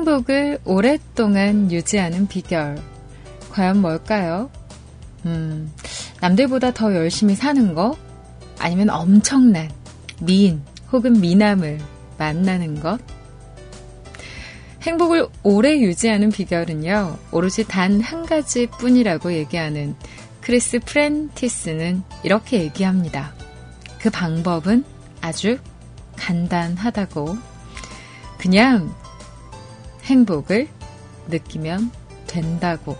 행복을 오랫동안 유지하는 비결. 과연 뭘까요? 음, 남들보다 더 열심히 사는 거? 아니면 엄청난 미인 혹은 미남을 만나는 것? 행복을 오래 유지하는 비결은요, 오로지 단 한 가지 뿐이라고 얘기하는 크리스 프렌티스는 이렇게 얘기합니다. 그 방법은 아주 간단하다고. 그냥 행복을 느끼면 된다고.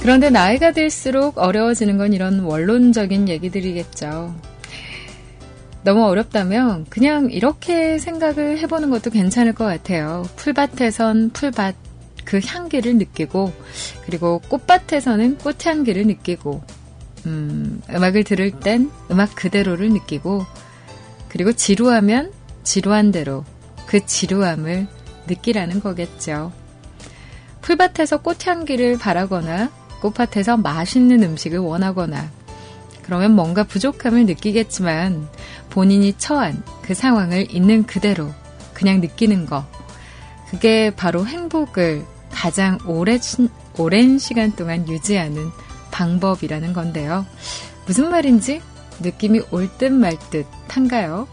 그런데 나이가 들수록 어려워지는 건 이런 원론적인 얘기들이겠죠. 너무 어렵다면 그냥 이렇게 생각을 해보는 것도 괜찮을 것 같아요. 풀밭에선 풀밭 그 향기를 느끼고 그리고 꽃밭에서는 꽃 향기를 느끼고 음, 음악을 들을 땐 음악 그대로를 느끼고 그리고 지루하면 지루한 대로 그 지루함을 느끼라는 거겠죠. 풀밭에서 꽃향기를 바라거나 꽃밭에서 맛있는 음식을 원하거나 그러면 뭔가 부족함을 느끼겠지만 본인이 처한 그 상황을 있는 그대로 그냥 느끼는 거. 그게 바로 행복을 가장 오래, 오랜 시간 동안 유지하는 방법이라는 건데요. 무슨 말인지 느낌이 올 듯 말듯 한가요?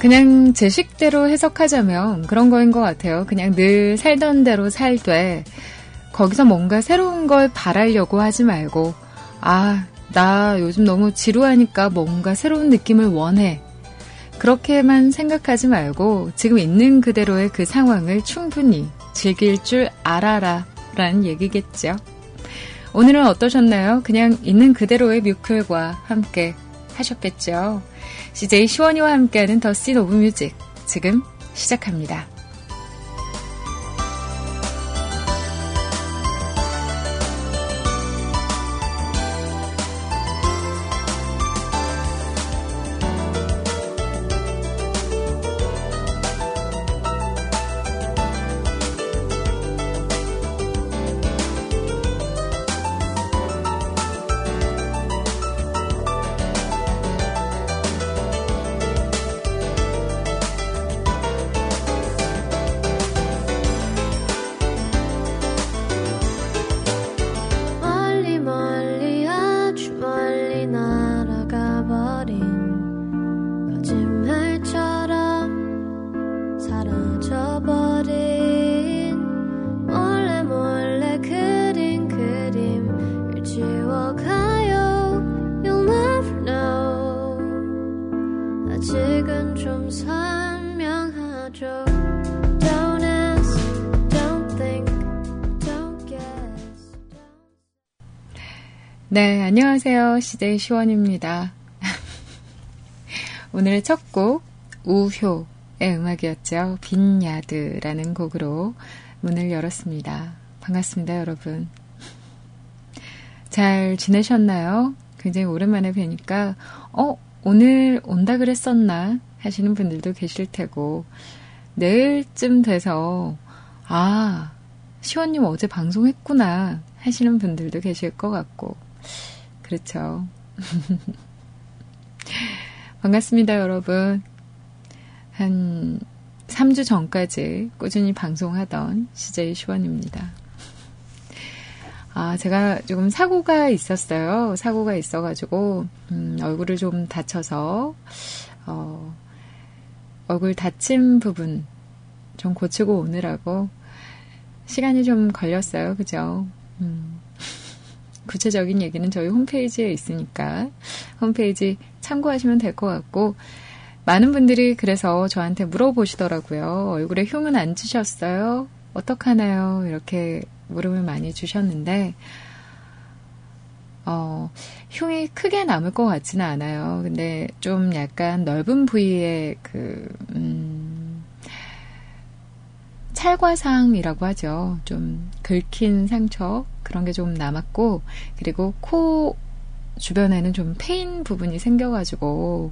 그냥 제 식대로 해석하자면 그런 거인 것 같아요. 그냥 늘 살던 대로 살되 거기서 뭔가 새로운 걸 바라려고 하지 말고 아, 나 요즘 너무 지루하니까 뭔가 새로운 느낌을 원해. 그렇게만 생각하지 말고 지금 있는 그대로의 그 상황을 충분히 즐길 줄 알아라 라는 얘기겠죠. 오늘은 어떠셨나요? 그냥 있는 그대로의 뮤클과 함께 하셨겠죠. CJ 시원이와 함께하는 더씬 오브 뮤직 지금 시작합니다. 안녕하세요. 시대의 시원입니다. 오늘의 첫 곡, 우효의 음악이었죠. 빈야드라는 곡으로 문을 열었습니다. 반갑습니다, 여러분. 잘 지내셨나요? 굉장히 오랜만에 뵈니까, 어, 오늘 온다 그랬었나? 하시는 분들도 계실 테고, 내일쯤 돼서, 아, 시원님 어제 방송했구나 하시는 분들도 계실 것 같고, 그렇죠. 반갑습니다, 여러분. 한 3주 전까지 꾸준히 방송하던 CJ 시원입니다. 아, 제가 조금 사고가 있었어요. 사고가 있어가지고, 음, 얼굴을 좀 다쳐서, 어, 얼굴 다친 부분 좀 고치고 오느라고 시간이 좀 걸렸어요. 그죠? 음. 구체적인 얘기는 저희 홈페이지에 있으니까 홈페이지 참고하시면 될 것 같고 많은 분들이 그래서 저한테 물어보시더라고요. 얼굴에 흉은 안 주셨어요? 어떡하나요? 이렇게 물음을 많이 주셨는데 어, 흉이 크게 남을 것 같지는 않아요. 근데 좀 약간 넓은 부위에 그, 음, 찰과상이라고 하죠. 좀 긁힌 상처, 그런 게 좀 남았고, 그리고 코 주변에는 좀 패인 부분이 생겨가지고,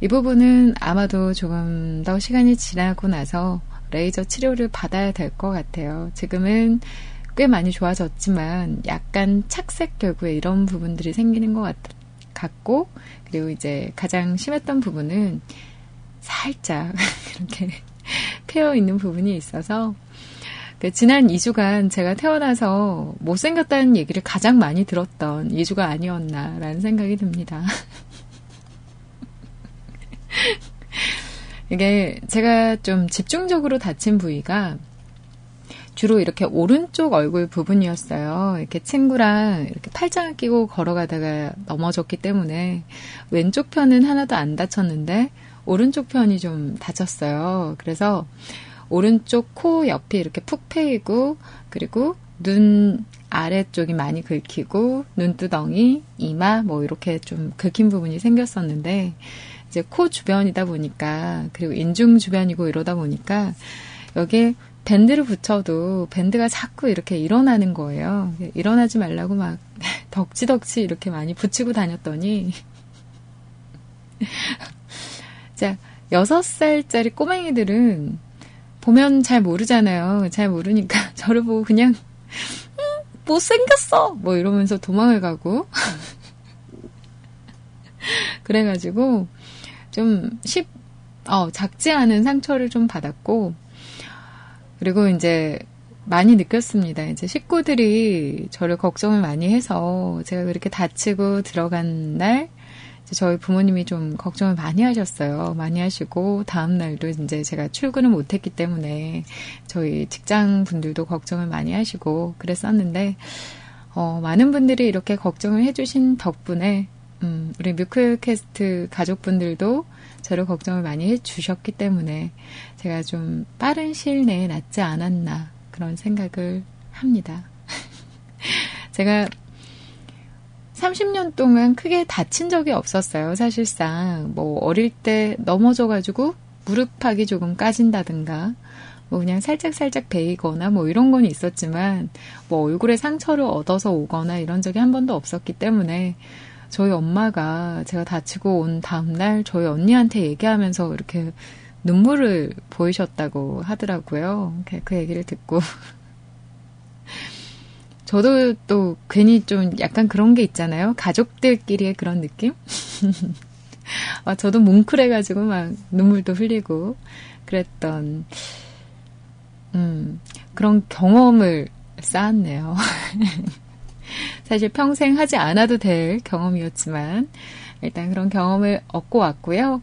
이 부분은 아마도 조금 더 시간이 지나고 나서 레이저 치료를 받아야 될 것 같아요. 지금은 꽤 많이 좋아졌지만 약간 착색 결구에 이런 부분들이 생기는 것 같, 같고 그리고 이제 가장 심했던 부분은 살짝 이렇게 패어 있는 부분이 있어서 그 지난 2주간 제가 태어나서 못생겼다는 얘기를 가장 많이 들었던 2주가 아니었나라는 생각이 듭니다. 이게 제가 좀 집중적으로 다친 부위가 주로 이렇게 오른쪽 얼굴 부분이었어요. 이렇게 친구랑 이렇게 팔짱을 끼고 걸어가다가 넘어졌기 때문에 왼쪽 편은 하나도 안 다쳤는데 오른쪽 편이 좀 다쳤어요. 그래서 오른쪽 코 옆이 이렇게 푹 패이고 그리고 눈 아래쪽이 많이 긁히고 눈두덩이, 이마 뭐 이렇게 좀 긁힌 부분이 생겼었는데 이제 코 주변이다 보니까 그리고 인중 주변이고 이러다 보니까 여기에 밴드를 붙여도 밴드가 자꾸 이렇게 일어나는 거예요. 일어나지 말라고 막 덕지덕지 이렇게 많이 붙이고 다녔더니 자, 6살짜리 꼬맹이들은 보면 잘 모르잖아요. 잘 모르니까 저를 보고 그냥 음, 못생겼어! 뭐 이러면서 도망을 가고 그래가지고 좀 쉽, 어, 작지 않은 상처를 좀 받았고 그리고 이제 많이 느꼈습니다. 이제 식구들이 저를 걱정을 많이 해서 제가 그렇게 다치고 들어간 날 저희 부모님이 좀 걱정을 많이 하셨어요. 많이 하시고 다음 날도 이제 제가 출근을 못 했기 때문에 저희 직장 분들도 걱정을 많이 하시고 그랬었는데 어, 많은 분들이 이렇게 걱정을 해주신 덕분에 음, 우리 뮤클캐스트 가족분들도 저를 걱정을 많이 해주셨기 때문에 제가 좀 빠른 시일 내에 낫지 않았나 그런 생각을 합니다. 제가 30년 동안 크게 다친 적이 없었어요. 사실상 뭐 어릴 때 넘어져가지고 무릎팍이 조금 까진다든가 뭐 그냥 살짝 살짝 베이거나 뭐 이런 건 있었지만 뭐 얼굴에 상처를 얻어서 오거나 이런 적이 한 번도 없었기 때문에 저희 엄마가 제가 다치고 온 다음날 저희 언니한테 얘기하면서 이렇게 눈물을 보이셨다고 하더라고요. 그 얘기를 듣고. 저도 또 괜히 좀 약간 그런 게 있잖아요. 가족들끼리의 그런 느낌? 아, 저도 뭉클해가지고 막 눈물도 흘리고 그랬던, 음, 그런 경험을 쌓았네요. 사실 평생 하지 않아도 될 경험이었지만 일단 그런 경험을 얻고 왔고요.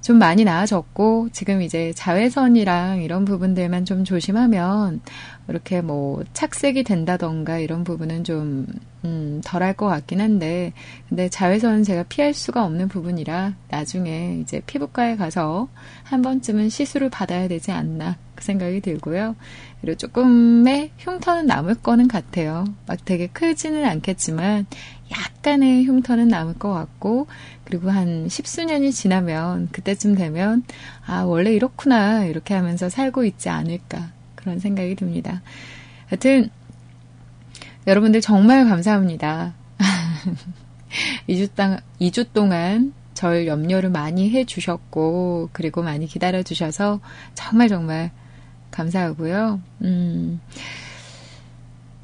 좀 많이 나아졌고 지금 이제 자외선이랑 이런 부분들만 좀 조심하면 이렇게 뭐 착색이 된다던가 이런 부분은 좀 음, 덜할 것 같긴 한데 근데 자외선은 제가 피할 수가 없는 부분이라 나중에 이제 피부과에 가서 한 번쯤은 시술을 받아야 되지 않나 그 생각이 들고요. 그리고 조금의 흉터는 남을 거는 같아요. 막 되게 크지는 않겠지만 약간의 흉터는 남을 것 같고 그리고 한 십수년이 지나면 그때쯤 되면 아 원래 이렇구나 이렇게 하면서 살고 있지 않을까 그런 생각이 듭니다. 하여튼 여러분들 정말 감사합니다. 2주, 땅, 2주 동안 절 염려를 많이 해주셨고, 그리고 많이 기다려주셔서 정말 정말 감사하고요. 음,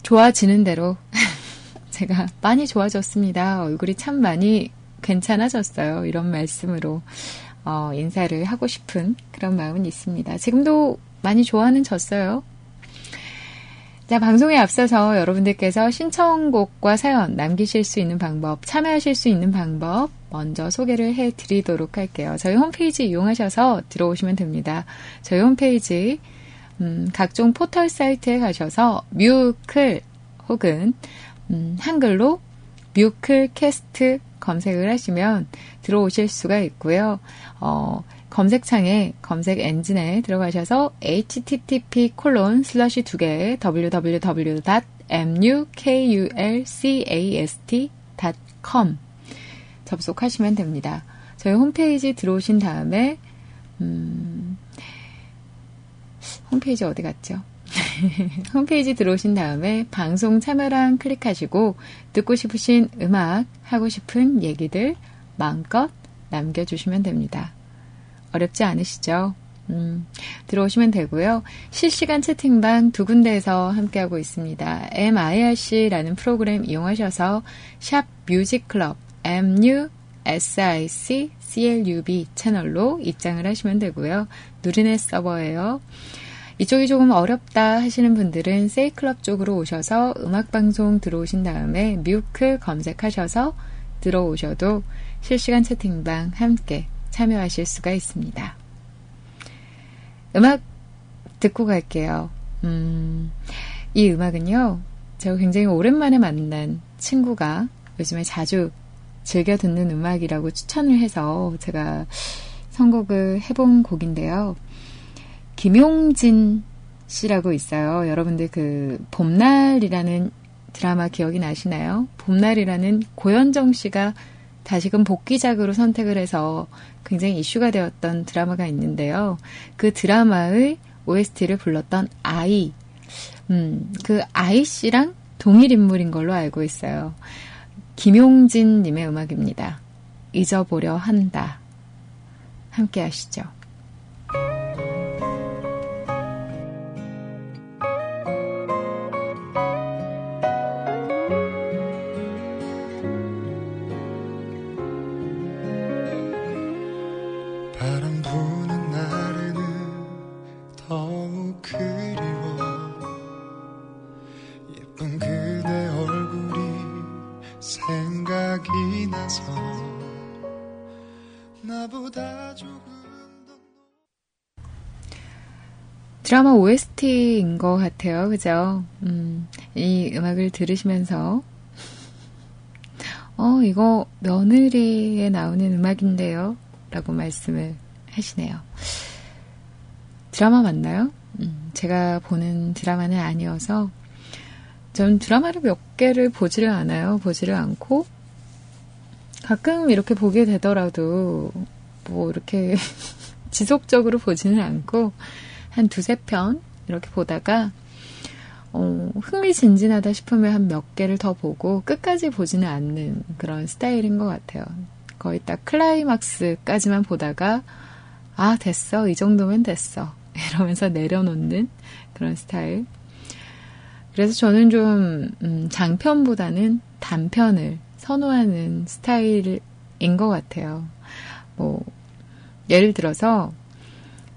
좋아지는 대로 제가 많이 좋아졌습니다. 얼굴이 참 많이 괜찮아졌어요. 이런 말씀으로 어, 인사를 하고 싶은 그런 마음은 있습니다. 지금도 많이 좋아하는 졌어요. 자, 방송에 앞서서 여러분들께서 신청곡과 사연 남기실 수 있는 방법, 참여하실 수 있는 방법 먼저 소개를 해 드리도록 할게요. 저희 홈페이지 이용하셔서 들어오시면 됩니다. 저희 홈페이지 음, 각종 포털 사이트에 가셔서 뮤클 혹은 음, 한글로 뮤클 캐스트 검색을 하시면 들어오실 수가 있고요. 어, 검색창에 검색 엔진에 들어가셔서 http 콜론 슬러시 두 개 www. mukulcast.com 접속하시면 됩니다. 저희 홈페이지 들어오신 다음에 음, 홈페이지 어디 갔죠? 홈페이지 들어오신 다음에 방송 참여랑 클릭하시고 듣고 싶으신 음악, 하고 싶은 얘기들 마음껏 남겨주시면 됩니다. 어렵지 않으시죠? 음, 들어오시면 되고요. 실시간 채팅방 두 군데에서 함께하고 있습니다. MIRC라는 프로그램 이용하셔서 샵 뮤직클럽 MUSIC CLUB 채널로 입장을 하시면 되고요. 누리넷 서버예요. 이쪽이 조금 어렵다 하시는 분들은 세이클럽 쪽으로 오셔서 음악방송 들어오신 다음에 뮤클 검색하셔서 들어오셔도 실시간 채팅방 함께 참여하실 수가 있습니다. 음악 듣고 갈게요. 음, 이 음악은요, 제가 굉장히 오랜만에 만난 친구가 요즘에 자주 즐겨 듣는 음악이라고 추천을 해서 제가 선곡을 해본 곡인데요. 김용진 씨라고 있어요. 여러분들 그 봄날이라는 드라마 기억이 나시나요? 봄날이라는 고현정 씨가 다시금 복귀작으로 선택을 해서 굉장히 이슈가 되었던 드라마가 있는데요. 그 드라마의 OST를 불렀던 아이, 음, 그 아이 씨랑 동일 인물인 걸로 알고 있어요. 김용진 님의 음악입니다. 잊어보려 한다. 함께 하시죠. 드라마 OST인 것 같아요. 그죠? 음, 이 음악을 들으시면서, 어, 이거 며느리에 나오는 음악인데요. 라고 말씀을 하시네요. 드라마 맞나요? 음, 제가 보는 드라마는 아니어서, 전 드라마를 몇 개를 보지를 않아요. 보지를 않고, 가끔 이렇게 보게 되더라도, 뭐, 이렇게 지속적으로 보지는 않고, 한 두세 편 이렇게 보다가 어, 흥미진진하다 싶으면 한 몇 개를 더 보고 끝까지 보지는 않는 그런 스타일인 것 같아요. 거의 딱 클라이막스까지만 보다가 아 됐어 이 정도면 됐어 이러면서 내려놓는 그런 스타일. 그래서 저는 좀 음, 장편보다는 단편을 선호하는 스타일인 것 같아요. 뭐 예를 들어서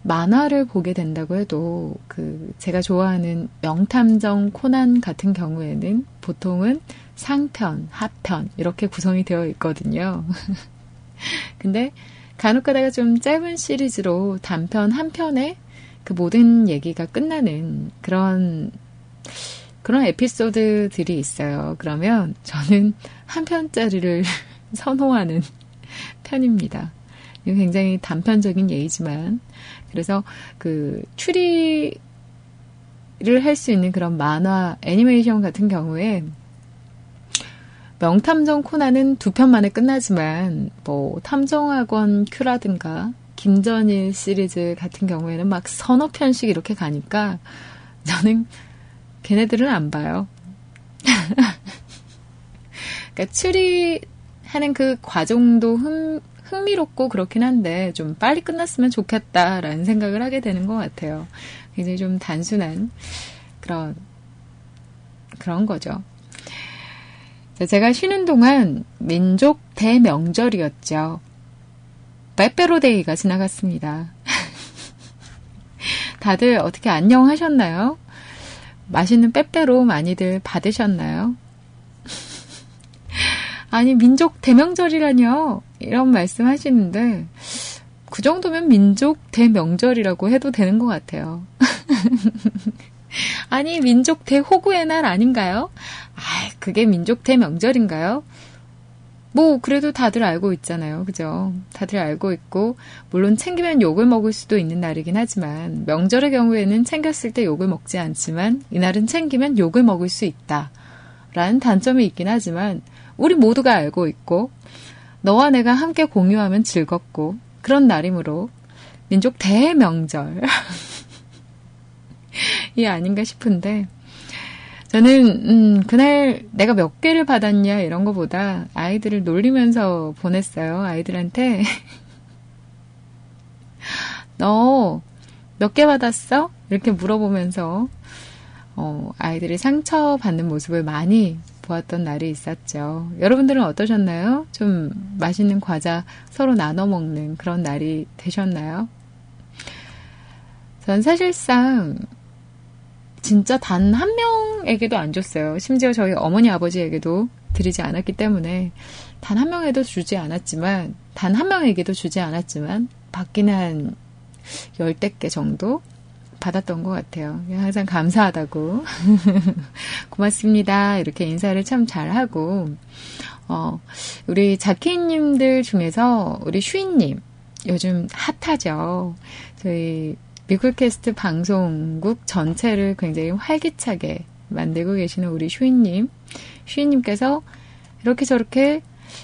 만화를 보게 된다고 해도 그 제가 좋아하는 명탐정 코난 같은 경우에는 보통은 상편, 하편 이렇게 구성이 되어 있거든요. 근데 간혹 가다가 좀 짧은 시리즈로 단편 한 편에 그 모든 얘기가 끝나는 그런 그런 에피소드들이 있어요. 그러면 저는 한 편짜리를 선호하는 편입니다. 굉장히 단편적인 예이지만 그래서 그 추리를 할 수 있는 그런 만화 애니메이션 같은 경우에 명탐정 코난은 두 편 만에 끝나지만 뭐 탐정학원 큐라든가 김전일 시리즈 같은 경우에는 막 서너 편씩 이렇게 가니까 저는 걔네들은 안 봐요. 그러니까 추리하는 그 과정도 흠, 흥미롭고 그렇긴 한데 좀 빨리 끝났으면 좋겠다라는 생각을 하게 되는 것 같아요. 굉장히 좀 단순한 그런 그런 거죠. 제가 쉬는 동안 민족 대명절이었죠. 빼빼로데이가 지나갔습니다. 다들 어떻게 안녕하셨나요? 맛있는 빼빼로 많이들 받으셨나요? 아니, 민족 대명절이라뇨. 이런 말씀 하시는데, 그 정도면 민족 대명절이라고 해도 되는 것 같아요. 아니, 민족 대호구의 날 아닌가요? 아, 그게 민족 대명절인가요? 뭐, 그래도 다들 알고 있잖아요. 그죠? 다들 알고 있고, 물론 챙기면 욕을 먹을 수도 있는 날이긴 하지만, 명절의 경우에는 챙겼을 때 욕을 먹지 않지만, 이날은 챙기면 욕을 먹을 수 있다. 라는 단점이 있긴 하지만, 우리 모두가 알고 있고, 너와 내가 함께 공유하면 즐겁고, 그런 날이므로, 민족 대명절. 이 아닌가 싶은데, 저는 음, 그날 내가 몇 개를 받았냐 이런 거보다 아이들을 놀리면서 보냈어요. 아이들한테 너 몇 개 받았어? 이렇게 물어보면서 어, 아이들이 상처받는 모습을 많이 보았던 날이 있었죠. 여러분들은 어떠셨나요? 좀 맛있는 과자 서로 나눠 먹는 그런 날이 되셨나요? 전 사실상 진짜 단 한 명에게도 안 줬어요. 심지어 저희 어머니 아버지에게도 드리지 않았기 때문에 단 한 명에도 주지 않았지만 단 한 명에게도 주지 않았지만 받기는 한 열댓 개 정도 받았던 것 같아요. 항상 감사하다고 고맙습니다. 이렇게 인사를 참 잘하고 어, 우리 자키님들 중에서 우리 슈이님 요즘 핫하죠. 저희 미쿨캐스트 방송국 전체를 굉장히 활기차게 만들고 계시는 우리 슈이님. 슈이님께서 이렇게 저렇게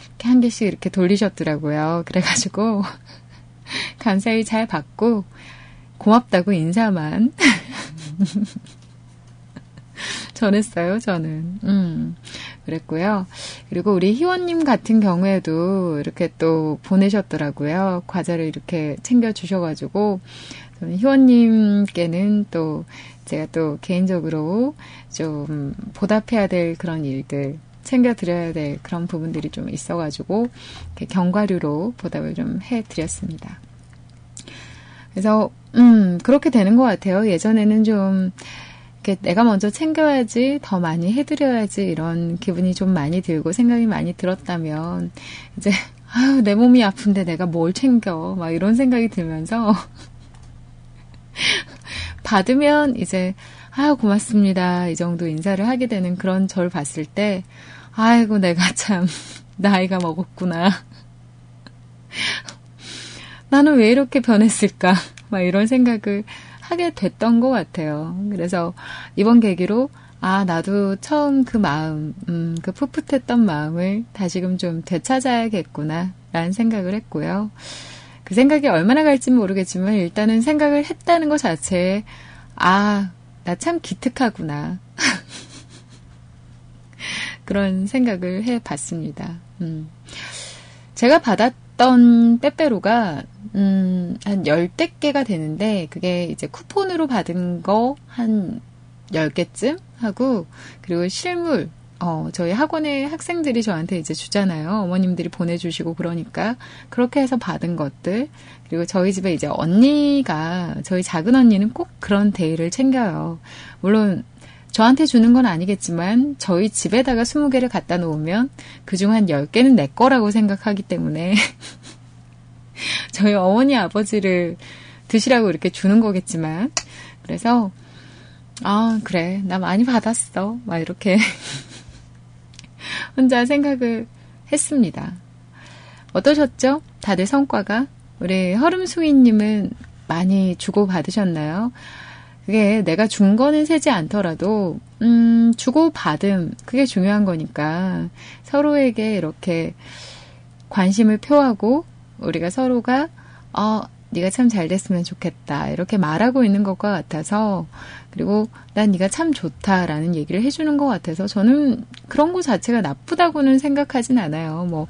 이렇게 한 개씩 이렇게 돌리셨더라고요. 그래가지고 감사히 잘 받고 고맙다고 인사만 전했어요, 저는. 음, 그랬고요. 그리고 우리 희원님 같은 경우에도 이렇게 또 보내셨더라고요. 과자를 이렇게 챙겨주셔가지고, 희원님께는 또 제가 또 개인적으로 좀 보답해야 될 그런 일들, 챙겨드려야 될 그런 부분들이 좀 있어가지고 경과류로 보답을 좀 해드렸습니다. 그래서 음 그렇게 되는 것 같아요. 예전에는 좀 이렇게 내가 먼저 챙겨야지 더 많이 해드려야지 이런 기분이 좀 많이 들고 생각이 많이 들었다면 이제 아유 내 몸이 아픈데 내가 뭘 챙겨? 막 이런 생각이 들면서 받으면 이제 아유 고맙습니다. 이 정도 인사를 하게 되는 그런 절 봤을 때 아이고 내가 참 나이가 먹었구나 나는 왜 이렇게 변했을까 막 이런 생각을 하게 됐던 것 같아요. 그래서 이번 계기로 아, 나도 처음 그 마음, 음, 그 풋풋했던 마음을 다시금 좀 되찾아야겠구나, 라는 생각을 했고요. 그 생각이 얼마나 갈지 모르겠지만 일단은 생각을 했다는 것 자체에 아, 나 참 기특하구나. 그런 생각을 해 봤습니다. 음. 제가 받았 던 빼빼로가, 음, 한 열댓 개가 되는데, 그게 이제 쿠폰으로 받은 거한 10개쯤 하고, 그리고 실물, 어, 저희 학원의 학생들이 저한테 이제 주잖아요. 어머님들이 보내주시고 그러니까. 그렇게 해서 받은 것들. 그리고 저희 집에 이제 언니가, 저희 작은 언니는 꼭 그런 데이를 챙겨요. 물론, 저한테 주는 건 아니겠지만, 저희 집에다가 20개를 갖다 놓으면, 그중 한 10개는 내 거라고 생각하기 때문에, 저희 어머니 아버지를 드시라고 이렇게 주는 거겠지만, 그래서, 아, 그래. 나 많이 받았어. 막 이렇게 혼자 생각을 했습니다. 어떠셨죠? 다들 성과가? 우리 허름숭이님은 많이 주고 받으셨나요? 그게 내가 준 거는 세지 않더라도, 음, 주고 받음, 그게 중요한 거니까 서로에게 이렇게 관심을 표하고 우리가 서로가, 어, 네가 참 잘 됐으면 좋겠다. 이렇게 말하고 있는 것과 같아서 그리고 난 네가 참 좋다라는 얘기를 해주는 것 같아서 저는 그런 거 자체가 나쁘다고는 생각하진 않아요. 뭐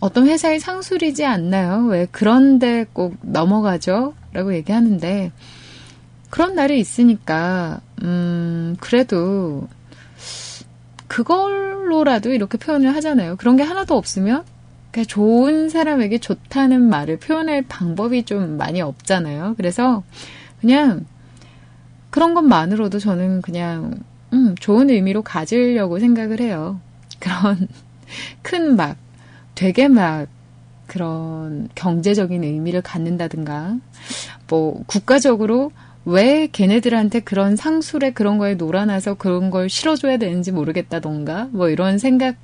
어떤 회사의 상술이지 않나요? 왜 그런데 꼭 넘어가죠? 라고 얘기하는데 그런 날이 있으니까 음 그래도 그걸로라도 이렇게 표현을 하잖아요. 그런 게 하나도 없으면 좋은 사람에게 좋다는 말을 표현할 방법이 좀 많이 없잖아요. 그래서 그냥 그런 것만으로도 저는 그냥 음, 좋은 의미로 가지려고 생각을 해요. 그런 큰 막 되게 막 그런 경제적인 의미를 갖는다든가 뭐 국가적으로 왜 걔네들한테 그런 상술에 그런 거에 놀아나서 그런 걸 실어줘야 되는지 모르겠다던가 뭐 이런 생각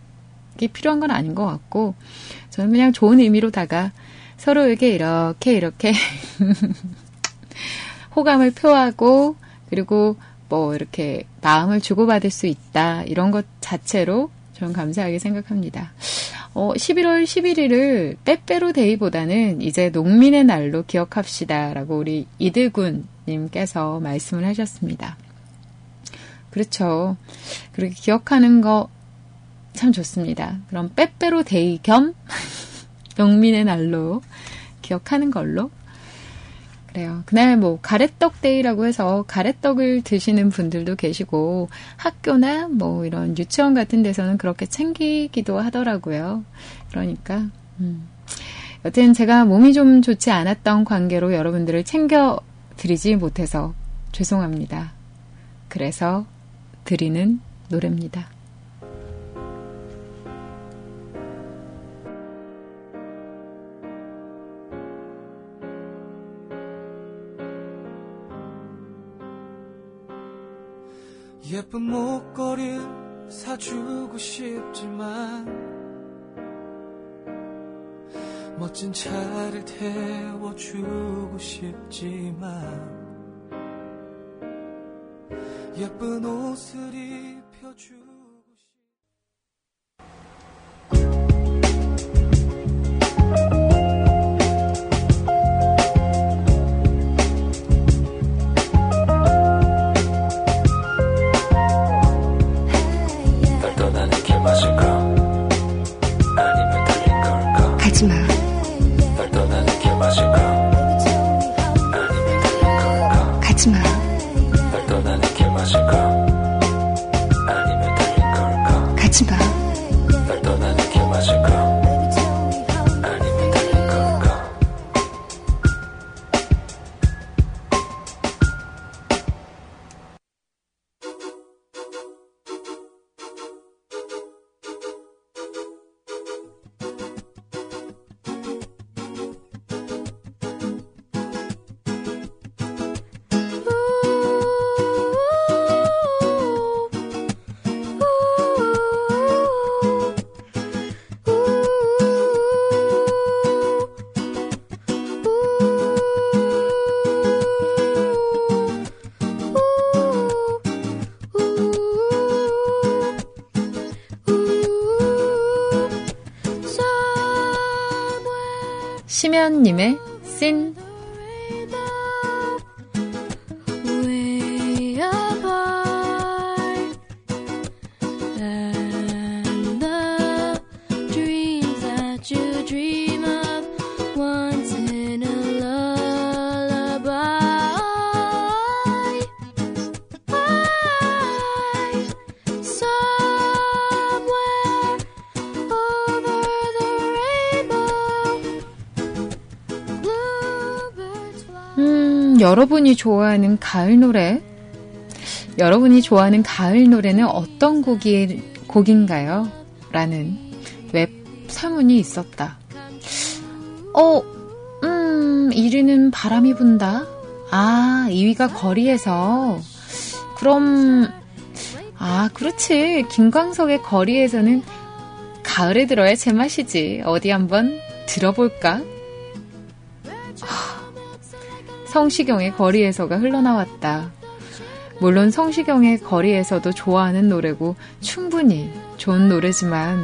필요한 건 아닌 것 같고, 저는 그냥 좋은 의미로다가 서로에게 이렇게, 이렇게, 호감을 표하고, 그리고 뭐 이렇게 마음을 주고받을 수 있다. 이런 것 자체로 저는 감사하게 생각합니다. 어, 11월 11일을 빼빼로 데이보다는 이제 농민의 날로 기억합시다. 라고 우리 이드군 님께서 말씀을 하셨습니다. 그렇죠. 그렇게 기억하는 거 참 좋습니다. 그럼 빼빼로 데이 겸 농민의 날로 기억하는 걸로 그래요. 그날 뭐 가래떡 데이라고 해서 가래떡을 드시는 분들도 계시고 학교나 뭐 이런 유치원 같은 데서는 그렇게 챙기기도 하더라고요. 그러니까 음. 여튼 제가 몸이 좀 좋지 않았던 관계로 여러분들을 챙겨 드리지 못해서 죄송합니다. 그래서 드리는 노래입니다. 예쁜 목걸이 사주고 싶지만 멋진 차를 태워주고 싶지만 예쁜 옷을 입 심연님의 씬 여러분이 좋아하는 가을 노래, 여러분이 좋아하는 가을 노래는 어떤 곡이, 곡인가요? 라는 웹 사문이 있었다. 어, 음, 1위는 바람이 분다. 아, 2위가 거리에서. 그럼, 아, 그렇지. 김광석의 거리에서는 가을에 들어야 제맛이지. 어디 한번 들어볼까? 성시경의 거리에서가 흘러나왔다. 물론 성시경의 거리에서도 좋아하는 노래고 충분히 좋은 노래지만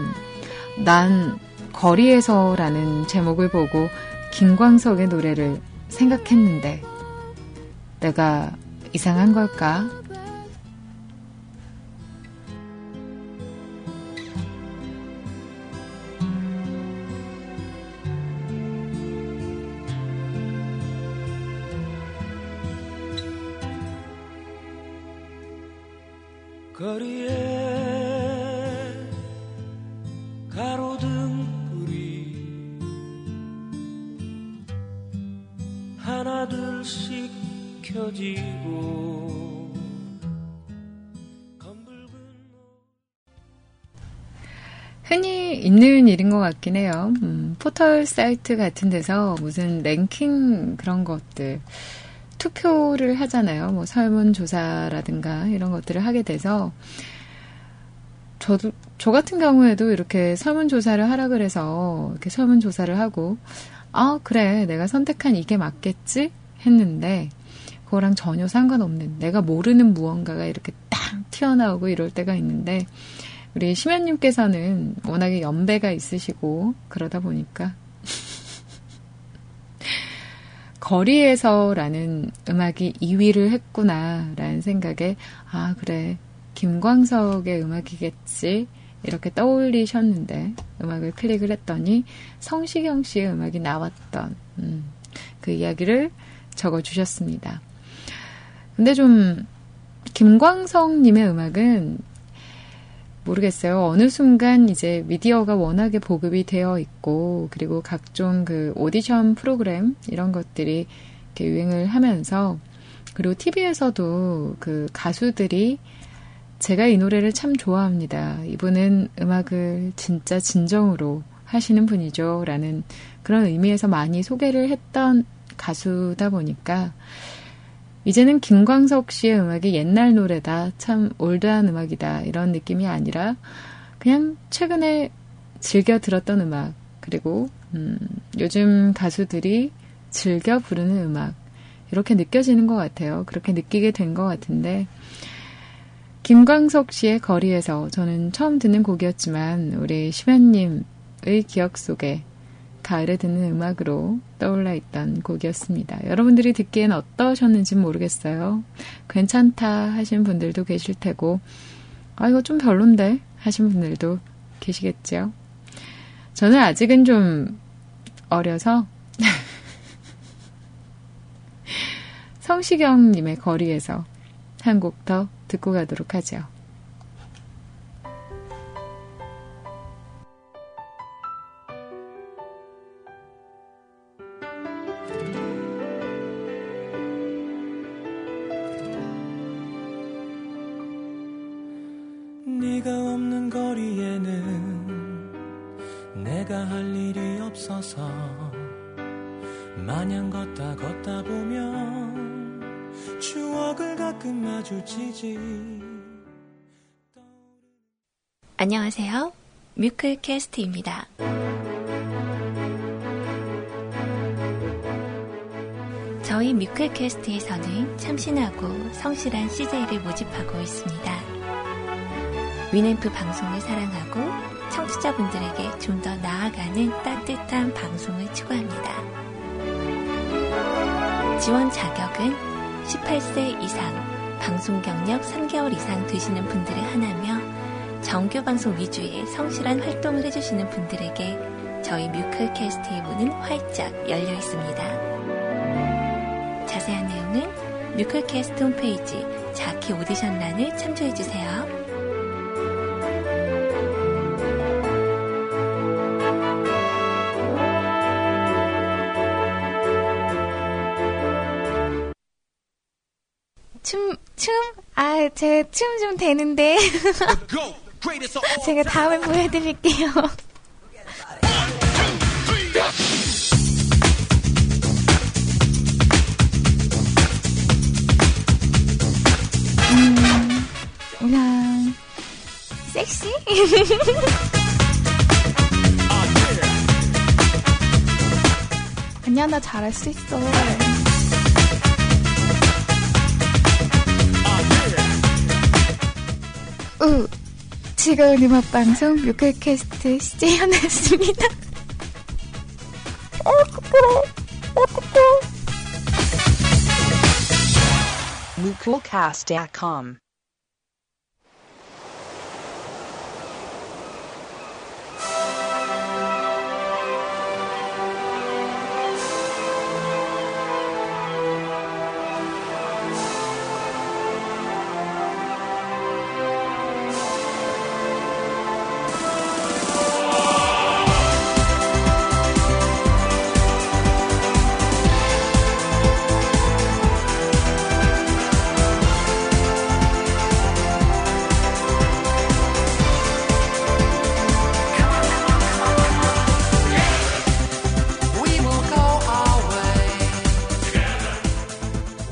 난 거리에서라는 제목을 보고 김광석의 노래를 생각했는데 내가 이상한 걸까? 있는 일인 것 같긴 해요. 음, 포털 사이트 같은 데서 무슨 랭킹 그런 것들 투표를 하잖아요. 뭐 설문조사라든가 이런 것들을 하게 돼서 저도 저 같은 경우에도 이렇게 설문조사를 하라 그래서 이렇게 설문조사를 하고 아 그래 내가 선택한 이게 맞겠지 했는데 그거랑 전혀 상관없는 내가 모르는 무언가가 이렇게 딱 튀어나오고 이럴 때가 있는데 우리 심연님께서는 워낙에 연배가 있으시고 그러다 보니까 거리에서라는 음악이 2위를 했구나라는 생각에 아 그래 김광석의 음악이겠지 이렇게 떠올리셨는데 음악을 클릭을 했더니 성시경 씨의 음악이 나왔던 음, 그 이야기를 적어주셨습니다. 근데 좀 김광석님의 음악은 모르겠어요. 어느 순간 이제 미디어가 워낙에 보급이 되어 있고 그리고 각종 그 오디션 프로그램 이런 것들이 이렇게 유행을 하면서 그리고 TV에서도 그 가수들이 제가 이 노래를 참 좋아합니다. 이분은 음악을 진짜 진정으로 하시는 분이죠. 라는 그런 의미에서 많이 소개를 했던 가수다 보니까 이제는 김광석 씨의 음악이 옛날 노래다, 참 올드한 음악이다, 이런 느낌이 아니라 그냥 최근에 즐겨 들었던 음악, 그리고, 음, 요즘 가수들이 즐겨 부르는 음악, 이렇게 느껴지는 것 같아요. 그렇게 느끼게 된 것 같은데, 김광석 씨의 거리에서 저는 처음 듣는 곡이었지만 우리 심연님의 기억 속에 가을에 듣는 음악으로 떠올라 있던 곡이었습니다. 여러분들이 듣기엔 어떠셨는지 모르겠어요. 괜찮다 하신 분들도 계실 테고, 아, 이거 좀 별론데 하신 분들도 계시겠죠. 저는 아직은 좀 어려서 성시경님의 거리에서 한 곡 더 듣고 가도록 하죠. 내가 할 일이 없어서 마냥 걷다 걷다 보면 추억을 가끔 마주치지 안녕하세요. 뮤클캐스트입니다. 저희 뮤클캐스트에서는 참신하고 성실한 CJ를 모집하고 있습니다. 위램프 방송을 사랑하고 청취자분들에게 좀 더 나아가는 따뜻한 방송을 추구합니다. 지원 자격은 18세 이상, 방송 경력 3개월 이상 되시는 분들을 하나며 정규 방송 위주의 성실한 활동을 해주시는 분들에게 저희 뮤클캐스트의 문은 활짝 열려 있습니다. 자세한 내용은 뮤클캐스트 홈페이지 자키 오디션란을 참조해주세요. 아, 제춤 좀 되는데. 제가 다음에 보여드릴게요. 음, 그냥, 섹시? 아니야, 나 잘할 수 있어. 즐거운 음악방송 뮤클캐스트 CJ 현아였습니다. 어, 부끄러워. 어떡해. Mukulcast.com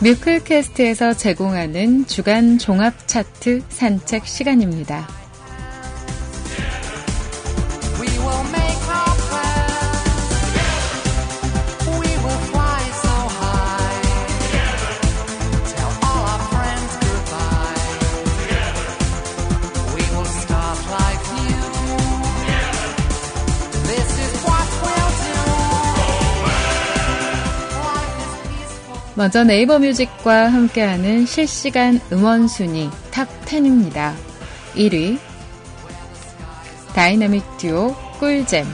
뮤클캐스트에서 제공하는 주간 종합 차트 산책 시간입니다. 먼저 네이버 뮤직과 함께하는 실시간 음원 순위 top 10입니다. 1위 다이나믹 듀오 꿀잼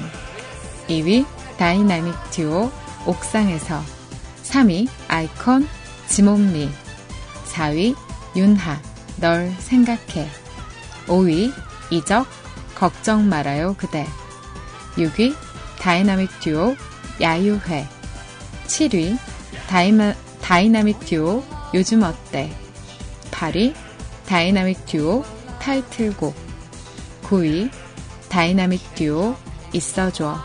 2위 다이나믹 듀오 옥상에서 3위 아이콘 지못미 4위 윤하 널 생각해 5위 이적 걱정 말아요 그대 6위 다이나믹 듀오 야유회 7위 다이마, 다이나믹 듀오 요즘 어때? 8위 다이나믹 듀오 타이틀곡 9위 다이나믹 듀오 있어줘.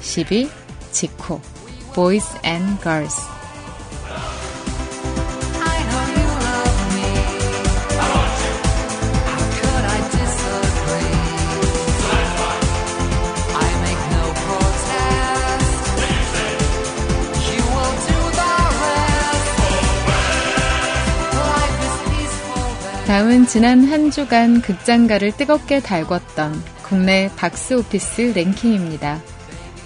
10위 지코 Boys and Girls 다음은 지난 한 주간 극장가를 뜨겁게 달궜던 국내 박스 오피스 랭킹입니다.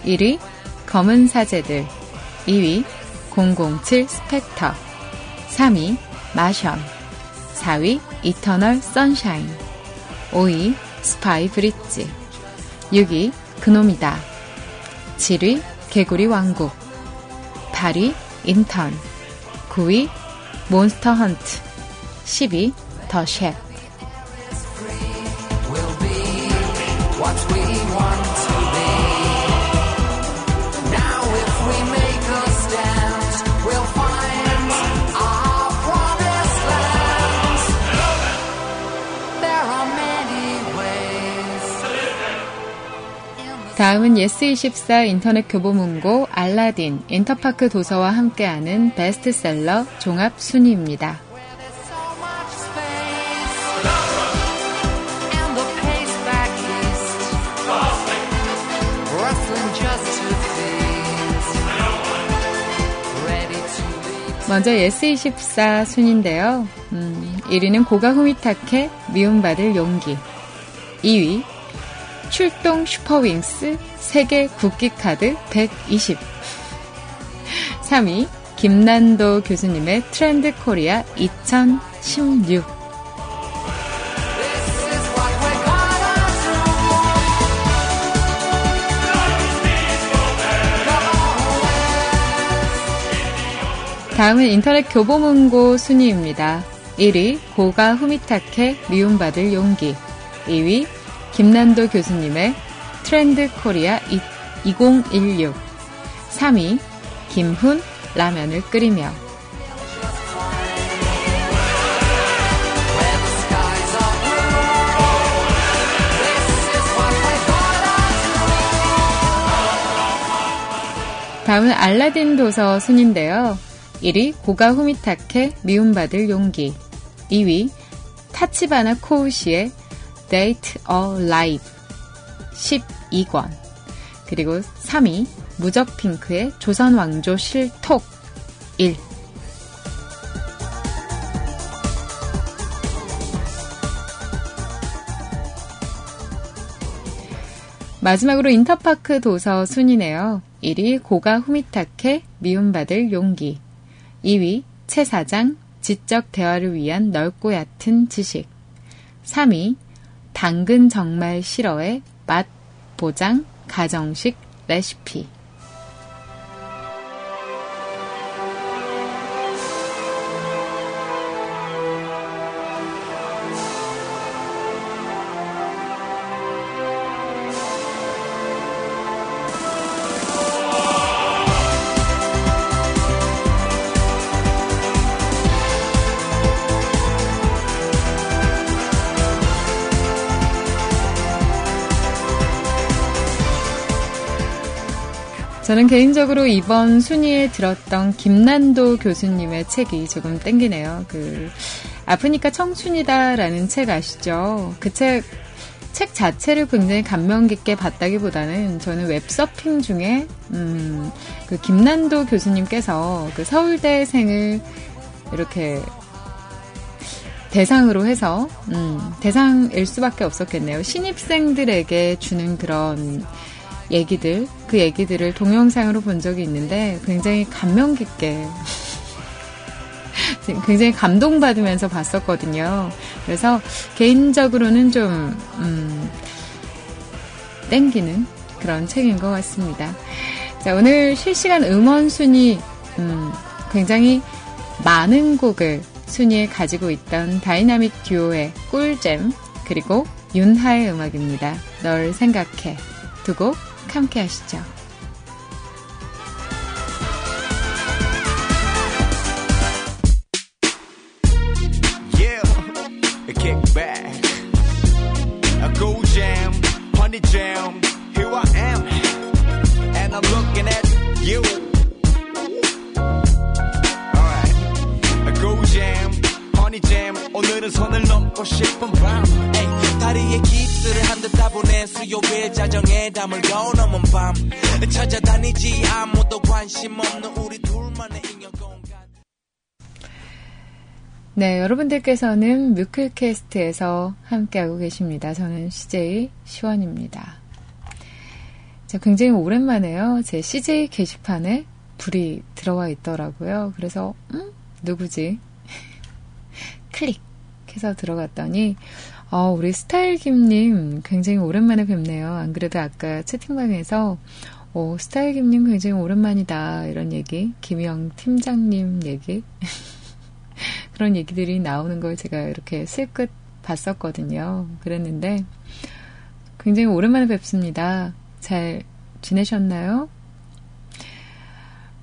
1위 검은 사제들 2위 007 스펙터 3위 마션 4위 이터널 선샤인 5위 스파이 브릿지 6위 그놈이다 7위 개구리 왕국 8위 인턴 9위 몬스터 헌트 10위 더 셰프 다음은 예스24 인터넷 교보문고 알라딘 인터파크 도서와 함께하는 베스트셀러 종합 순위입니다. 먼저 예스24 순인데요. 음, 1위는 고가 후미타케 미움받을 용기. 2위 출동 슈퍼윙스 세계 국기카드 120 3위 김난도 교수님의 트렌드 코리아 2016 다음은 인터넷 교보문고 순위입니다. 1위 고가 후미타케 미움받을 용기 2위 김난도 교수님의 트렌드 코리아 2016 3위 김훈 라면을 끓이며 다음은 알라딘 도서 순인데요. 1위 고가 후미타케 미움받을 용기 2위 타치바나 코우시의 Date a Live 12권 그리고 3위 무적핑크의 조선왕조 실톡 1 마지막으로 인터파크 도서 순이네요. 1위 고가 후미타케 미움받을 용기 2위 최 사장 지적 대화를 위한 넓고 얕은 지식. 3위 당근 정말 싫어의 맛 보장 가정식 레시피 저는 개인적으로 이번 순위에 들었던 김난도 교수님의 책이 조금 땡기네요. 그, 아프니까 청춘이다라는 책 아시죠? 그 책, 책 자체를 굉장히 감명 깊게 봤다기보다는 저는 웹서핑 중에, 음, 그 김난도 교수님께서 그 서울대생을 이렇게 대상으로 해서, 음, 대상일 수밖에 없었겠네요. 신입생들에게 주는 그런 얘기들, 그 얘기들을 동영상으로 본 적이 있는데 굉장히 감명 깊게 굉장히 감동받으면서 봤었거든요. 그래서 개인적으로는 좀, 음, 땡기는 그런 책인 것 같습니다. 자, 오늘 실시간 음원 순위, 음, 굉장히 많은 곡을 순위에 가지고 있던 다이나믹 듀오의 꿀잼, 그리고 윤하의 음악입니다. 널 생각해. 두 곡 함께 하시죠. 자정에 담을 겨우넘은 밤 찾아다니지 아무도 관심 없는 우리 둘만의 네, 여러분들께서는 뮤클캐스트에서 함께하고 계십니다. 저는 CJ 시원입니다. 자, 굉장히 오랜만에요. 제 CJ 게시판에 불이 들어와 있더라고요. 그래서, 음? 누구지? 클릭. 해서 들어갔더니 어, 우리 스타일김님 굉장히 오랜만에 뵙네요. 안 그래도 아까 채팅방에서 어, 스타일김님 굉장히 오랜만이다 이런 얘기, 김영 팀장님 얘기 그런 얘기들이 나오는 걸 제가 이렇게 슬끗 봤었거든요. 그랬는데 굉장히 오랜만에 뵙습니다. 잘 지내셨나요?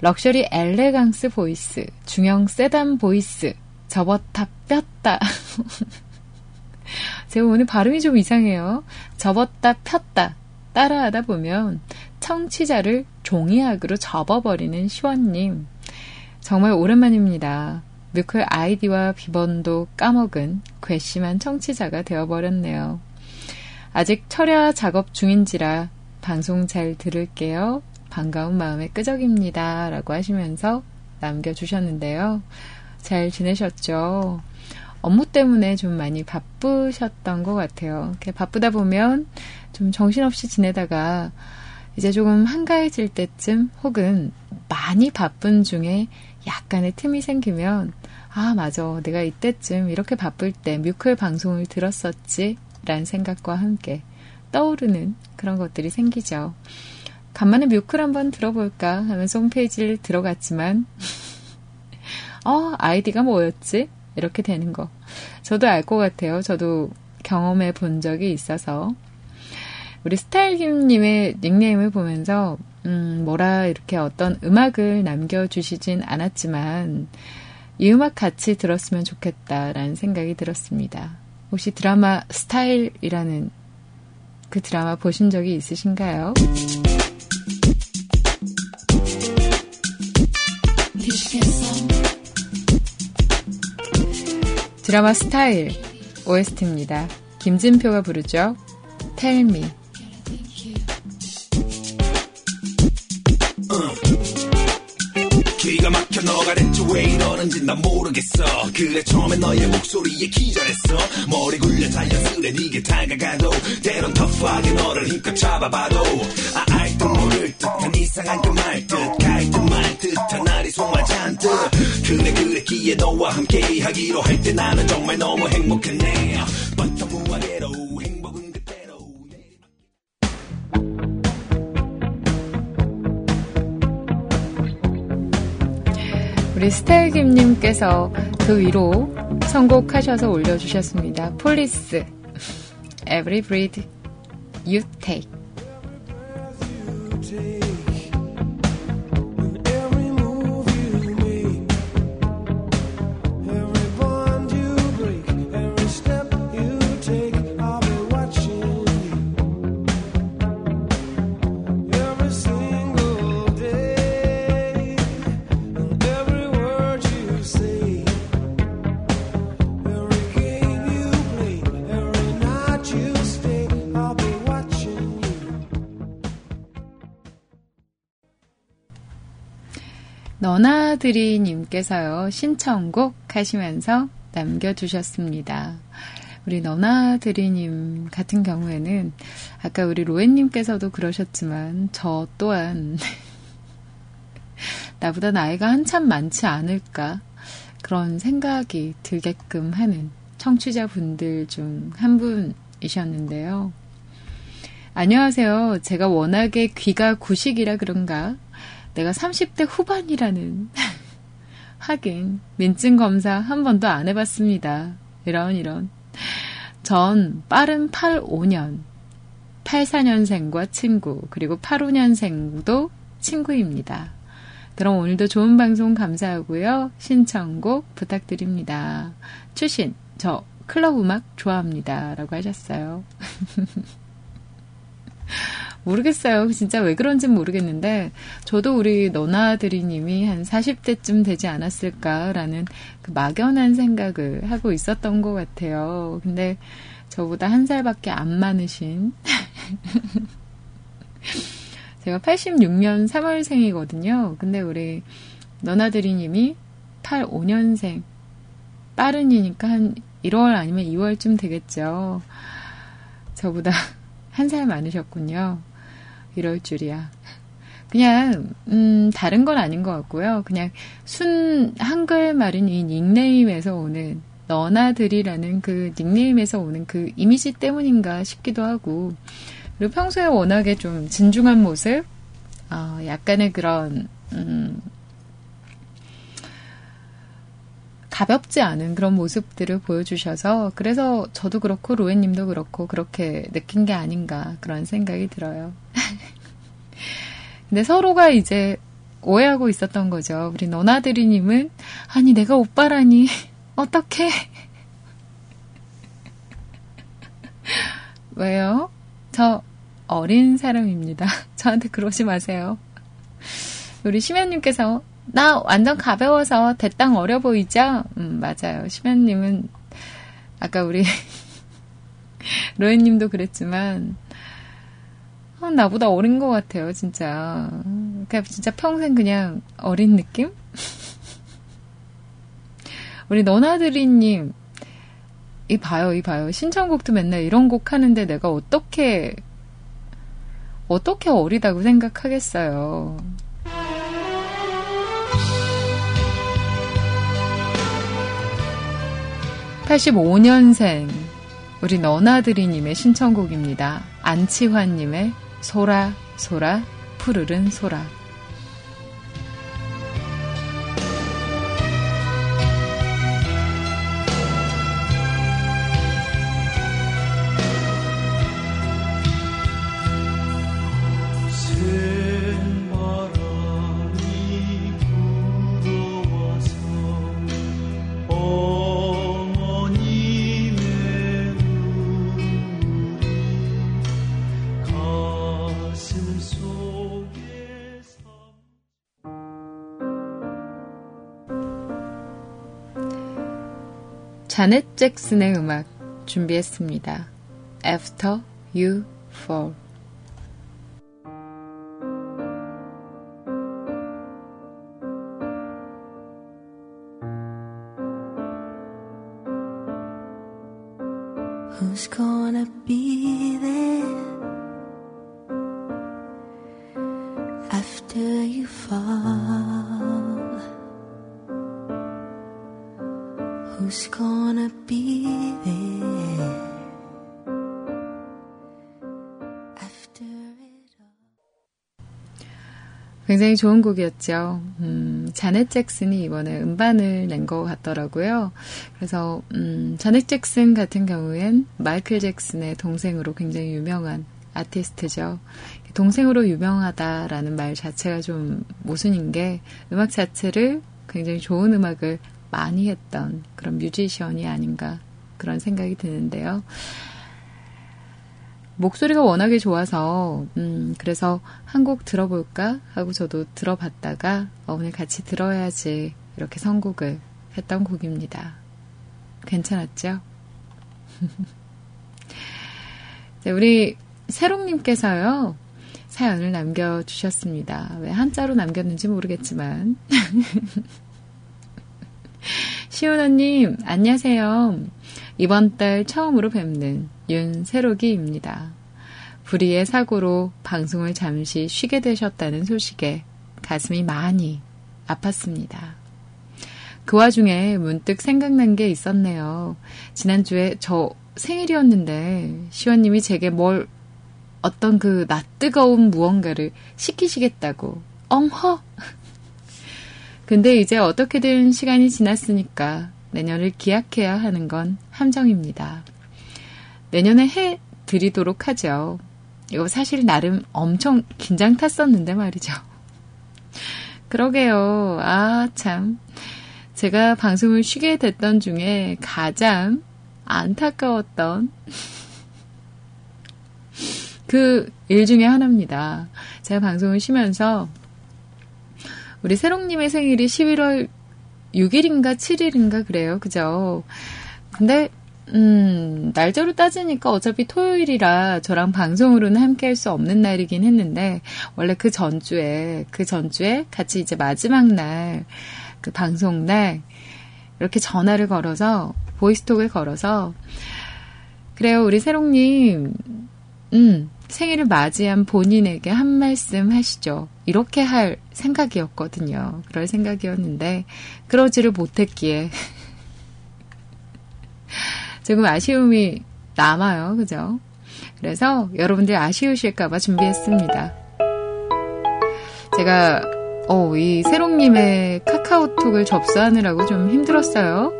luxury elegance voice, 중형 세단 voice, 접었다 폈다. 제가 오늘 발음이 좀 이상해요. 접었다 폈다. 따라하다 보면 청취자를 종이학으로 접어버리는 시원님. 정말 오랜만입니다. 뮤클 아이디와 비번도 까먹은 괘씸한 청취자가 되어버렸네요. 아직 철야 작업 중인지라 방송 잘 들을게요. 반가운 마음에 끄적입니다. 라고 하시면서 남겨주셨는데요. 잘 지내셨죠? 업무 때문에 좀 많이 바쁘셨던 것 같아요. 이렇게 바쁘다 보면 좀 정신없이 지내다가 이제 조금 한가해질 때쯤 혹은 많이 바쁜 중에 약간의 틈이 생기면 아, 맞아. 내가 이때쯤 이렇게 바쁠 때 뮤클 방송을 들었었지. 라는 생각과 함께 떠오르는 그런 것들이 생기죠. 간만에 뮤클 한번 들어볼까 하면서 홈페이지를 들어갔지만 어, 아이디가 뭐였지? 이렇게 되는 거. 저도 알 것 같아요. 저도 경험해 본 적이 있어서. 우리 스타일김님의 닉네임을 보면서, 음, 뭐라 이렇게 어떤 음악을 남겨주시진 않았지만, 이 음악 같이 들었으면 좋겠다라는 생각이 들었습니다. 혹시 드라마 스타일이라는 그 드라마 보신 적이 있으신가요? 드라마 스타일 OST입니다. 김진표가 부르죠. Me. 기가 막혀 너가 대체 왜 이러는지 난 모르겠어 그래 처음에 너의 목소리에 기절했어 머리 굴려 자연스레 네게 다가가도 때론 터프하게 너를 힘껏 잡아봐도 아, 알듯 모를 듯한 이상한 그 말뜻 갈듯 말 듯한 날이 속말 잔뜩. 그래 그랬기에 너와 함께 하기로 할 때 나는 정말 너무 행복했네. 뻔뻔무하게로 행복은 그대로. 우리 스타일김님께서 그 위로 선곡하셔서 올려주셨습니다. 폴리스 Every breath you take take 너나드리님께서요, 신청곡 하시면서 남겨주셨습니다. 우리 너나드리님 같은 경우에는, 아까 우리 로엔님께서도 그러셨지만, 저 또한, 나보다 나이가 한참 많지 않을까. 그런 생각이 들게끔 하는 청취자분들 중 한 분이셨는데요. 안녕하세요. 제가 워낙에 귀가 구식이라 그런가 내가 30대 후반이라는 하긴 민증 검사 한 번도 안 해봤습니다. 이런 이런. 전 빠른 85년 84년생과 친구 그리고 85년생도 친구입니다. 그럼 오늘도 좋은 방송 감사하고요. 신청곡 부탁드립니다. 출신 저 클럽 음악 좋아합니다. 라고 하셨어요. 모르겠어요. 진짜 왜 그런지 모르겠는데, 저도 우리 너나들이님이 한 40대쯤 되지 않았을까라는 그 막연한 생각을 하고 있었던 것 같아요. 근데 저보다 한 살밖에 안 많으신, 제가 86년 3월생이거든요. 근데 우리 너나들이님이 85년생, 빠른이니까 한 1월 아니면 2월쯤 되겠죠. 저보다 한 살 많으셨군요. 이럴 줄이야. 그냥 음 다른 건 아닌 것 같고요. 그냥 순 한글말인 이 닉네임에서 오는 너나들이라는 그 닉네임에서 오는 그 이미지 때문인가 싶기도 하고 그리고 평소에 워낙에 좀 진중한 모습, 어, 약간의 그런 음, 가볍지 않은 그런 모습들을 보여주셔서 그래서 저도 그렇고 로엔님도 그렇고 그렇게 느낀 게 아닌가 그런 생각이 들어요. 근데 서로가 이제 오해하고 있었던 거죠. 우리 너나들이님은 아니 내가 오빠라니 어떻게 왜요? 저 어린 사람입니다. 저한테 그러지 마세요. 우리 심연님께서 나 완전 가벼워서 대땅 어려 보이죠? 음, 맞아요. 심연님은 아까 우리 로엔님도 그랬지만 어, 나보다 어린 것 같아요, 진짜. 그냥 진짜 평생 그냥 어린 느낌? 우리 너나들이님, 이 봐요, 이 봐요. 신청곡도 맨날 이런 곡 하는데 내가 어떻게, 어떻게 어리다고 생각하겠어요. 85년생 우리 너나들이님의 신청곡입니다. 안치환님의 소라 소라 푸르른 소라 자넷 잭슨의 음악 준비했습니다. After You Fall Who's gonna be there after you fall? Who's gonna be there? 굉장히 좋은 곡이었죠. 음, 자넷 잭슨이 이번에 음반을 낸 것 같더라고요. 그래서 음, 자넷 잭슨 같은 경우엔 마이클 잭슨의 동생으로 굉장히 유명한 아티스트죠. 동생으로 유명하다라는 말 자체가 좀 모순인 게 음악 자체를 굉장히 좋은 음악을 많이 했던 그런 뮤지션이 아닌가 그런 생각이 드는데요. 목소리가 워낙에 좋아서 음 그래서 한 곡 들어볼까 하고 저도 들어봤다가 어, 오늘 같이 들어야지 이렇게 선곡을 했던 곡입니다. 괜찮았죠? 네, 우리 새롱님께서요 사연을 남겨주셨습니다. 왜 한자로 남겼는지 모르겠지만 시은아님, 안녕하세요. 이번 달 처음으로 뵙는 윤세록이입니다. 불의의 사고로 방송을 잠시 쉬게 되셨다는 소식에 가슴이 많이 아팠습니다. 그 와중에 문득 생각난 게 있었네요. 지난주에 저 생일이었는데 시원님이 제게 뭘 어떤 그 낯뜨거운 무언가를 시키시겠다고 엉허 근데 이제 어떻게든 시간이 지났으니까 내년을 기약해야 하는 건 함정입니다. 내년에 해 드리도록 하죠. 이거 사실 나름 엄청 긴장 탔었는데 말이죠. 그러게요. 아, 참. 제가 방송을 쉬게 됐던 중에 가장 안타까웠던 그 일 중에 하나입니다. 제가 방송을 쉬면서 우리 새롱님의 생일이 11월 6일인가 7일인가 그래요. 그죠? 근데 음, 날짜로 따지니까 어차피 토요일이라 저랑 방송으로는 함께 할 수 없는 날이긴 했는데, 원래 그 전주에, 그 전주에 같이 이제 마지막 날, 그 방송 날, 이렇게 전화를 걸어서, 보이스톡을 걸어서, 그래요, 우리 새롱님, 음, 생일을 맞이한 본인에게 한 말씀 하시죠. 이렇게 할 생각이었거든요. 그럴 생각이었는데, 그러지를 못했기에, 조금 아쉬움이 남아요. 그죠? 그래서 여러분들 아쉬우실까봐 준비했습니다. 제가, 어, 이 새롱님의 카카오톡을 접수하느라고 좀 힘들었어요.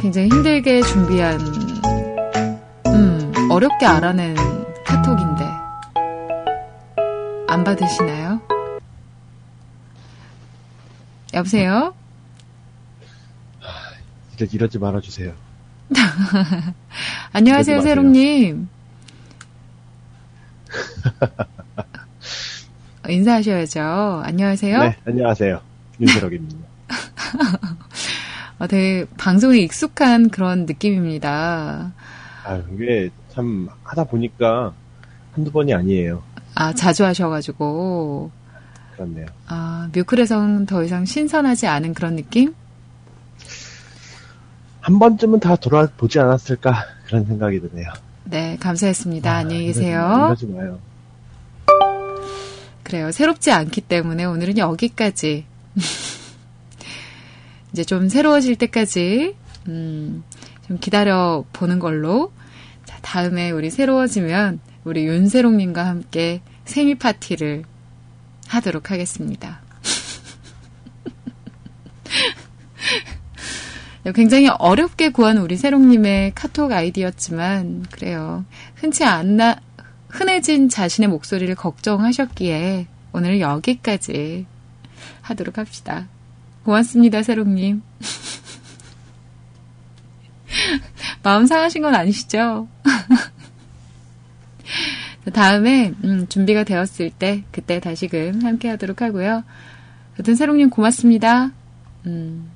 굉장히 힘들게 준비한, 음, 어렵게 알아낸 카톡인데, 안 받으시나요? 여보세요? 진짜 이러지 말아주세요. 안녕하세요, 새롱님. 인사하셔야죠. 안녕하세요. 네, 안녕하세요. 윤세록입니다. 어, 되게 방송에 익숙한 그런 느낌입니다. 아, 이게 참 하다 보니까 한두 번이 아니에요. 아, 자주 하셔가지고. 그렇네요. 아, 뮤클에선 더 이상 신선하지 않은 그런 느낌? 한 번쯤은 다 돌아보지 않았을까 그런 생각이 드네요. 네, 감사했습니다. 아, 안녕히 계세요. 이러지 마요. 그래요. 새롭지 않기 때문에 오늘은 여기까지. 이제 좀 새로워질 때까지, 음, 좀 기다려 보는 걸로. 자, 다음에 우리 새로워지면 우리 윤세롱님과 함께 생일 파티를 하도록 하겠습니다. 굉장히 어렵게 구한 우리 새롱님의 카톡 아이디였지만, 그래요. 흔치 않나, 흔해진 자신의 목소리를 걱정하셨기에 오늘 여기까지 하도록 합시다. 고맙습니다, 새롱님. 마음 상하신 건 아니시죠? 다음에 음, 준비가 되었을 때 그때 다시금 함께 하도록 하고요. 여튼 새롱님 고맙습니다. 음,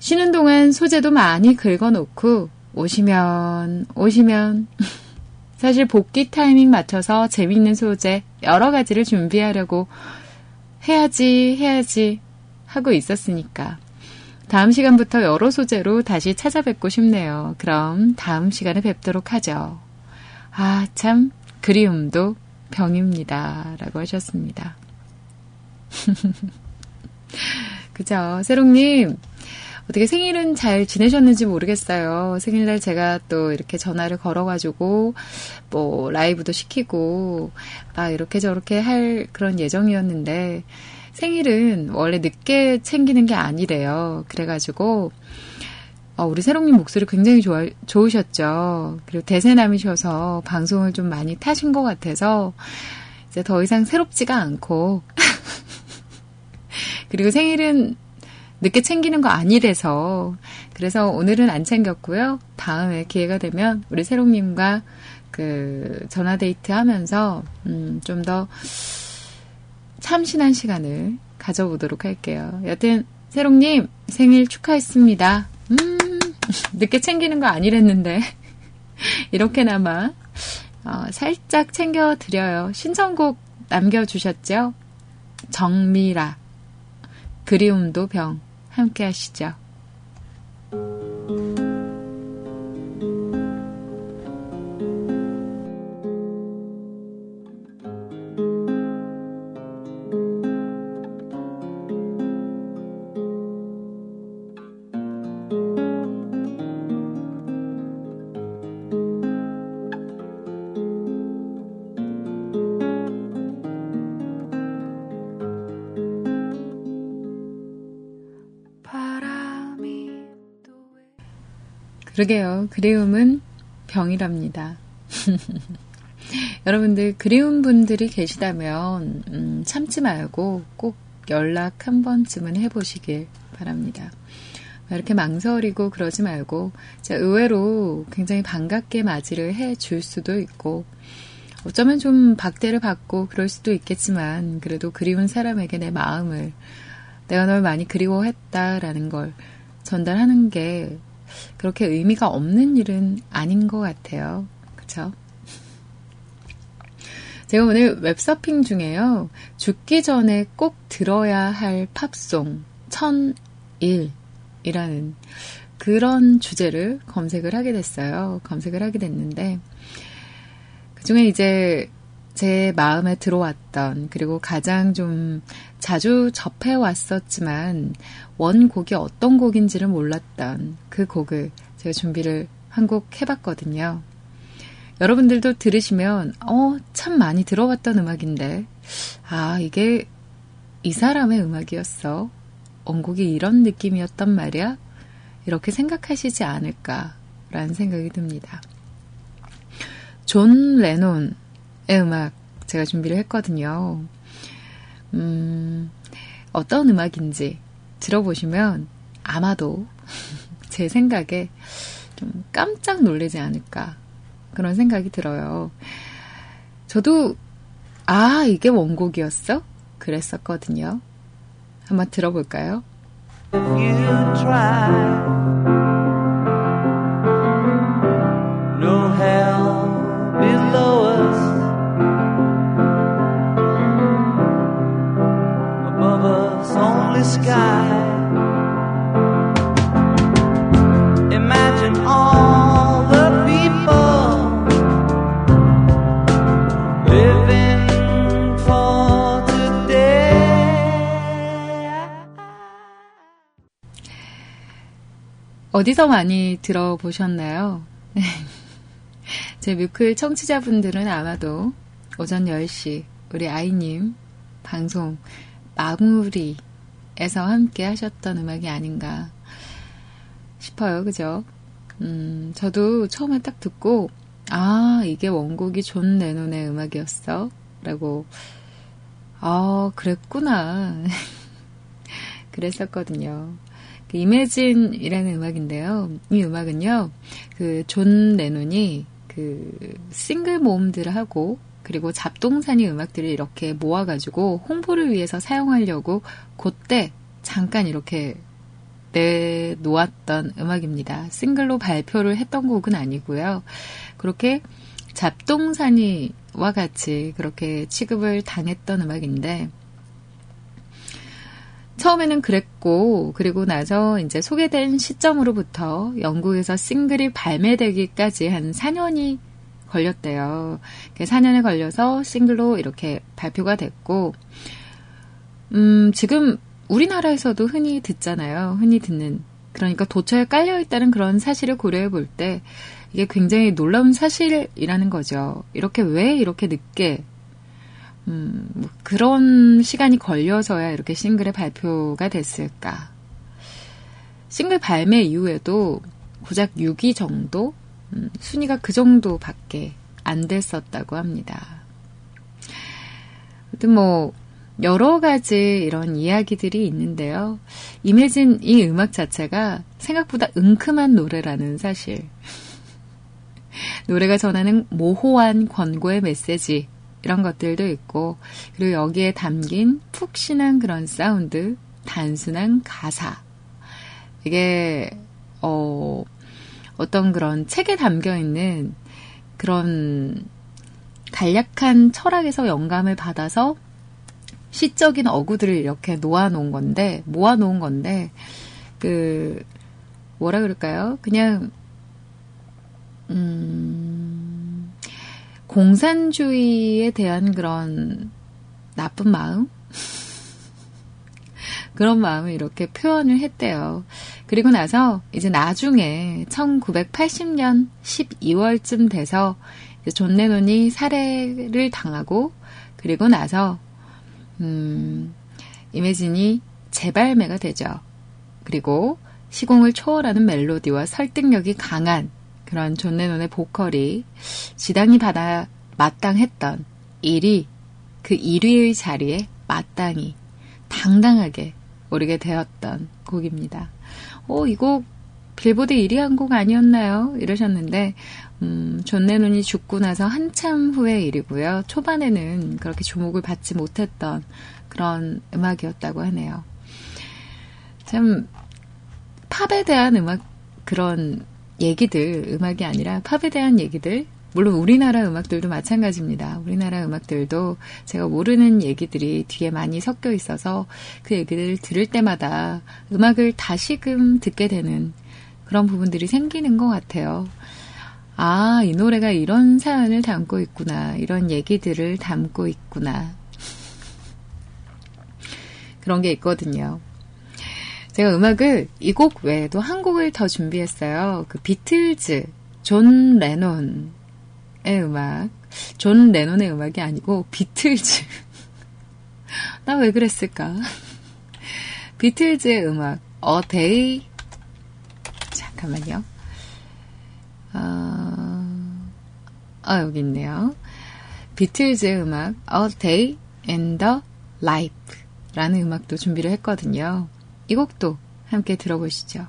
쉬는 동안 소재도 많이 긁어놓고 오시면 오시면 사실 복귀 타이밍 맞춰서 재미있는 소재 여러 가지를 준비하려고 해야지 해야지 하고 있었으니까 다음 시간부터 여러 소재로 다시 찾아뵙고 싶네요. 그럼 다음 시간에 뵙도록 하죠. 아, 참, 그리움도 병입니다. 라고 하셨습니다. 그죠. 세롱님, 어떻게 생일은 잘 지내셨는지 모르겠어요. 생일날 제가 또 이렇게 전화를 걸어가지고, 뭐, 라이브도 시키고, 막 이렇게 저렇게 할 그런 예정이었는데, 생일은 원래 늦게 챙기는 게 아니래요. 그래가지고, 어, 우리 새롱님 목소리 굉장히 좋아, 좋으셨죠. 그리고 대세남이셔서 방송을 좀 많이 타신 것 같아서, 이제 더 이상 새롭지가 않고, 그리고 생일은 늦게 챙기는 거 아니래서, 그래서 오늘은 안 챙겼고요. 다음에 기회가 되면 우리 새롱님과 그 전화 데이트 하면서, 음, 좀 더 참신한 시간을 가져보도록 할게요. 여튼, 새롱님 생일 축하했습니다. 음, 늦게 챙기는 거 아니랬는데. 이렇게나마, 어, 살짝 챙겨드려요. 신청곡 남겨주셨죠? 정미라. 그리움도 병. 함께 하시죠. 그러게요. 그리움은 병이랍니다. 여러분들 그리운 분들이 계시다면 음, 참지 말고 꼭 연락 한 번쯤은 해보시길 바랍니다. 이렇게 망설이고 그러지 말고 의외로 굉장히 반갑게 맞이를 해줄 수도 있고 어쩌면 좀 박대를 받고 그럴 수도 있겠지만 그래도 그리운 사람에게 내 마음을 내가 널 많이 그리워했다라는 걸 전달하는 게 그렇게 의미가 없는 일은 아닌 것 같아요. 그쵸? 제가 오늘 웹서핑 중에요. 죽기 전에 꼭 들어야 할 팝송 1001이라는 그런 주제를 검색을 하게 됐어요. 검색을 하게 됐는데 그 중에 이제 제 마음에 들어왔던 그리고 가장 좀 자주 접해 왔었지만 원곡이 어떤 곡인지를 몰랐던 그 곡을 제가 준비를 한 곡 해봤거든요. 여러분들도 들으시면 어 참 많이 들어봤던 음악인데 아 이게 이 사람의 음악이었어. 원곡이 이런 느낌이었단 말이야. 이렇게 생각하시지 않을까라는 생각이 듭니다. 존 레논의 음악 제가 준비를 했거든요. 음, 어떤 음악인지 들어보시면 아마도 제 생각에 좀 깜짝 놀라지 않을까 그런 생각이 들어요. 저도 아 이게 원곡이었어? 그랬었거든요. 한번 들어볼까요? 어디서 많이 들어보셨나요? 제 뮤클 청취자분들은 아마도 오전 10시 우리 아이님 방송 마무리에서 함께 하셨던 음악이 아닌가 싶어요. 그죠? 음, 저도 처음에 딱 듣고, 아, 이게 원곡이 존 레논의 음악이었어. 라고, 아, 그랬구나. 그랬었거든요. 그 Imagine이라는 음악인데요. 이 음악은요, 그 존 레논이 그 싱글 모음들을 하고 그리고 잡동사니 음악들을 이렇게 모아가지고 홍보를 위해서 사용하려고 그때 잠깐 이렇게 내놓았던 음악입니다. 싱글로 발표를 했던 곡은 아니고요. 그렇게 잡동사니와 같이 그렇게 취급을 당했던 음악인데 처음에는 그랬고, 그리고 나서 이제 소개된 시점으로부터 영국에서 싱글이 발매되기까지 한 4년이 걸렸대요. 4년에 걸려서 싱글로 이렇게 발표가 됐고, 음, 지금 우리나라에서도 흔히 듣잖아요. 흔히 듣는. 그러니까 도처에 깔려있다는 그런 사실을 고려해 볼 때, 이게 굉장히 놀라운 사실이라는 거죠. 이렇게 왜 이렇게 늦게 음, 뭐 그런 시간이 걸려서야 이렇게 싱글의 발표가 됐을까. 싱글 발매 이후에도 고작 6위 정도? 음, 순위가 그 정도밖에 안 됐었다고 합니다. 아무튼 뭐, 여러 가지 이런 이야기들이 있는데요. 임혜진 이 음악 자체가 생각보다 은큼한 노래라는 사실. 노래가 전하는 모호한 권고의 메시지, 이런 것들도 있고, 그리고 여기에 담긴 푹신한 그런 사운드, 단순한 가사. 이게, 어, 어떤 그런 책에 담겨 있는 그런 간략한 철학에서 영감을 받아서 시적인 어구들을 이렇게 놓아놓은 건데, 모아놓은 건데, 그, 뭐라 그럴까요? 그냥, 음, 공산주의에 대한 그런 나쁜 마음? 그런 마음을 이렇게 표현을 했대요. 그리고 나서 이제 나중에 1980년 12월쯤 돼서 존 레논이 살해를 당하고 그리고 나서 음, Imagine이 재발매가 되죠. 그리고 시공을 초월하는 멜로디와 설득력이 강한 그런 존 레논의 보컬이 지당히 받아 마땅했던 1위, 그 1위의 자리에 마땅히 당당하게 오르게 되었던 곡입니다. 오, 이 곡 빌보드 1위 한 곡 아니었나요? 이러셨는데, 음, 존 레논이 죽고 나서 한참 후의 일이고요. 초반에는 그렇게 주목을 받지 못했던 그런 음악이었다고 하네요. 참, 팝에 대한 음악, 그런 얘기들, 음악이 아니라 팝에 대한 얘기들, 물론 우리나라 음악들도 마찬가지입니다. 우리나라 음악들도 제가 모르는 얘기들이 뒤에 많이 섞여 있어서 그 얘기를 들을 때마다 음악을 다시금 듣게 되는 그런 부분들이 생기는 것 같아요. 아, 이 노래가 이런 사연을 담고 있구나. 이런 얘기들을 담고 있구나. 그런 게 있거든요. 제가 음악을 이 곡 외에도 한 곡을 더 준비했어요. 그 비틀즈, 존 레논의 음악. 존 레논의 음악이 아니고 비틀즈. 나 왜 그랬을까? 비틀즈의 음악, A Day. 잠깐만요. 어, 아, 여기 있네요. 비틀즈의 음악, A Day in the Life. 라는 음악도 준비를 했거든요. 이 곡도 함께 들어보시죠.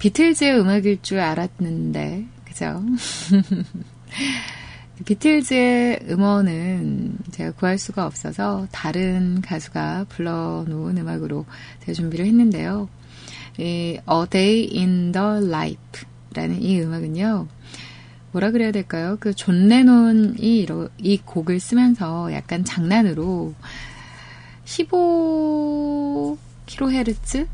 비틀즈의 음악일 줄 알았는데, 그죠? 비틀즈의 음원은 제가 구할 수가 없어서 다른 가수가 불러놓은 음악으로 제가 준비를 했는데요. 이 A Day in the Life 라는 이 음악은요, 뭐라 그래야 될까요? 그 존 레논이 이 곡을 쓰면서 약간 장난으로 15 킬로헤르츠의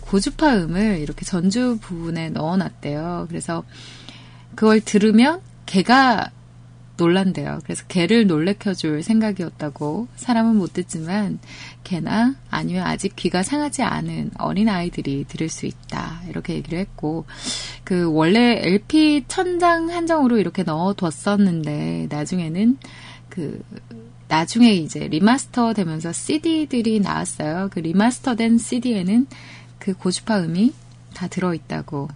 고주파음을 이렇게 전주 부분에 넣어놨대요. 그래서 그걸 들으면 개가 놀란대요. 그래서 개를 놀래켜줄 생각이었다고 사람은 못 듣지만 개나 아니면 아직 귀가 상하지 않은 어린 아이들이 들을 수 있다 이렇게 얘기를 했고 그 원래 LP 천장 한정으로 이렇게 넣어뒀었는데 나중에는 그 나중에 이제 remaster 되면서 CD들이 나왔어요. 그 remaster된 CD에는 그 고주파 음이 다 들어있다고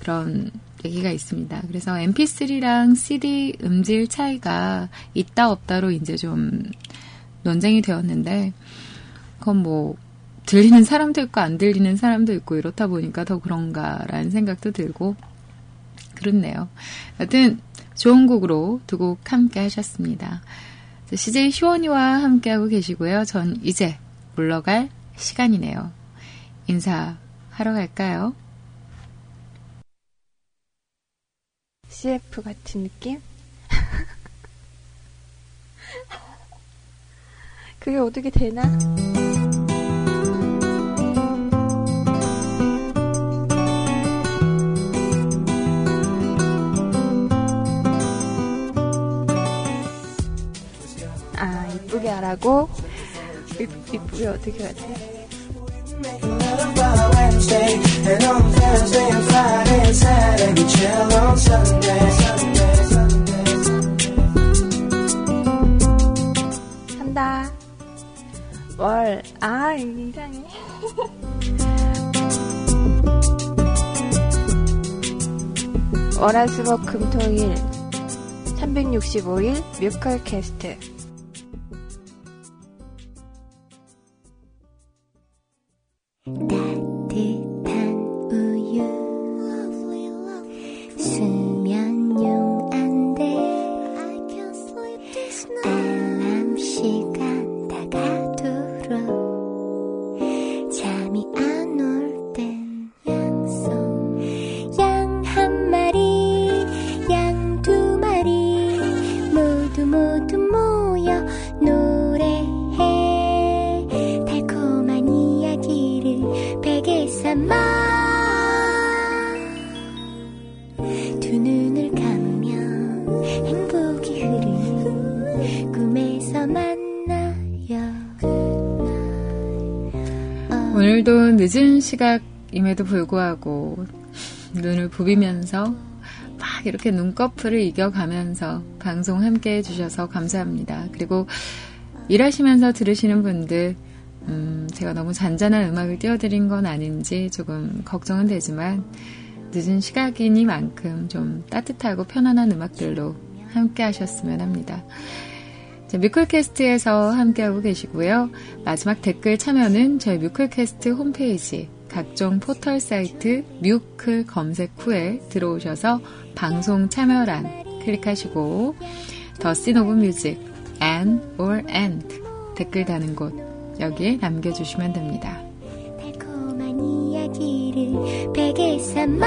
그런 얘기가 있습니다. 그래서 MP3랑 CD 음질 차이가 있다 없다로 이제 좀 논쟁이 되었는데 그건 뭐 들리는 사람도 있고 안 들리는 사람도 있고 이렇다 보니까 더 그런가라는 생각도 들고 그렇네요. 여튼 좋은 곡으로 두 곡 함께 하셨습니다. CJ 희원이와 함께하고 계시고요. 전 이제 물러갈 시간이네요. 인사하러 갈까요? CF 같은 느낌? 그게 어떻게 되나? 이쁘게 하라고 이쁘게 어떻게 하지? 한다. 뭘? 아 이상해. 월화수목 금토일 365일 뮤컬 캐스트 오늘도 늦은 시각임에도 불구하고 눈을 부비면서 막 이렇게 눈꺼풀을 이겨가면서 방송 함께 해주셔서 감사합니다. 그리고 일하시면서 들으시는 분들, 음, 제가 너무 잔잔한 음악을 띄워드린 건 아닌지 조금 걱정은 되지만, 늦은 시각이니만큼 좀 따뜻하고 편안한 음악들로 함께 하셨으면 합니다. 뮤클캐스트에서 함께하고 계시고요. 마지막 댓글 참여는 저희 뮤클캐스트 홈페이지 각종 포털 사이트 뮤클 검색 후에 들어오셔서 방송 참여란 클릭하시고 The Scene of Music and or and 댓글 다는 곳 여기에 남겨주시면 됩니다. 달콤한 이야기를 베개 삼아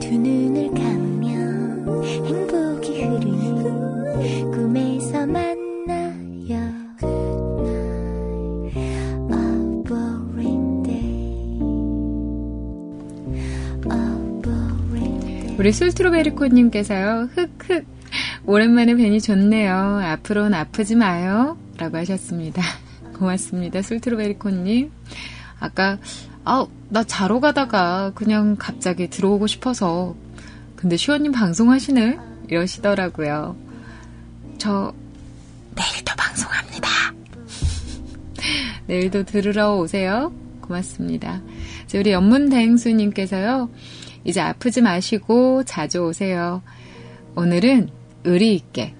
두 눈을 감으면 행복 우리 술트로베리코님께서요, 흑흑, 오랜만에 뵈니 좋네요. 앞으로는 아프지 마요. 라고 하셨습니다. 고맙습니다. 술트로베리코님. 아까, 아, 나 자러 가다가 그냥 갑자기 들어오고 싶어서. 근데 시원님 방송하시네? 이러시더라고요. 저, 내일도 방송합니다. 내일도 들으러 오세요. 고맙습니다. 우리 연문대행수님께서요, 이제 아프지 마시고 자주 오세요. 오늘은 의리 있게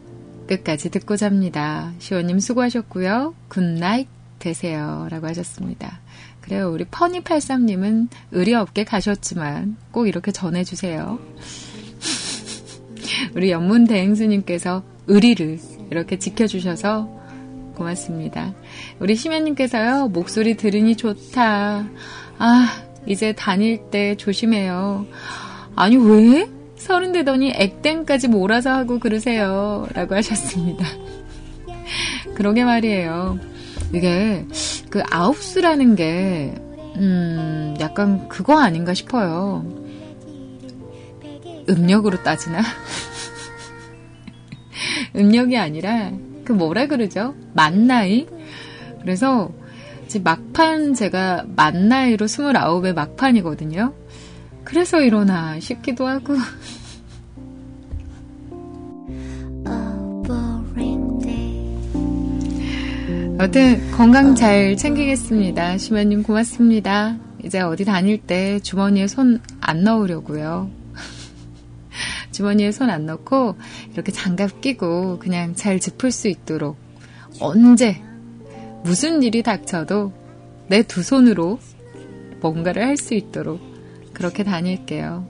끝까지 듣고 잡니다. 시원님 수고하셨고요. Good night 되세요. 라고 하셨습니다. 그래요. 우리 퍼니83님은 의리 없게 가셨지만 꼭 이렇게 전해주세요. 우리 연문 대행수님께서 의리를 이렇게 지켜주셔서 고맙습니다. 우리 심연님께서요, 목소리 들으니 좋다. 아, 이제 다닐 때 조심해요. 아니, 왜? 서른 되더니 액땜까지 몰아서 하고 그러세요. 라고 하셨습니다. 그러게 말이에요. 이게, 그 아홉수라는 게, 음, 약간 그거 아닌가 싶어요. 음력으로 따지나? 음력이 아니라, 그 뭐라 그러죠? 만나이? 그래서, 지금 막판 제가 만 나이로 29의 막판이거든요. 그래서 이러나 싶기도 하고. 여튼 건강 잘 챙기겠습니다. 시마님 고맙습니다. 이제 어디 다닐 때 주머니에 손 안 넣으려고요. 주머니에 손 안 넣고 이렇게 장갑 끼고 그냥 잘 짚을 수 있도록 언제 무슨 일이 닥쳐도 내 두 손으로 뭔가를 할 수 있도록 그렇게 다닐게요.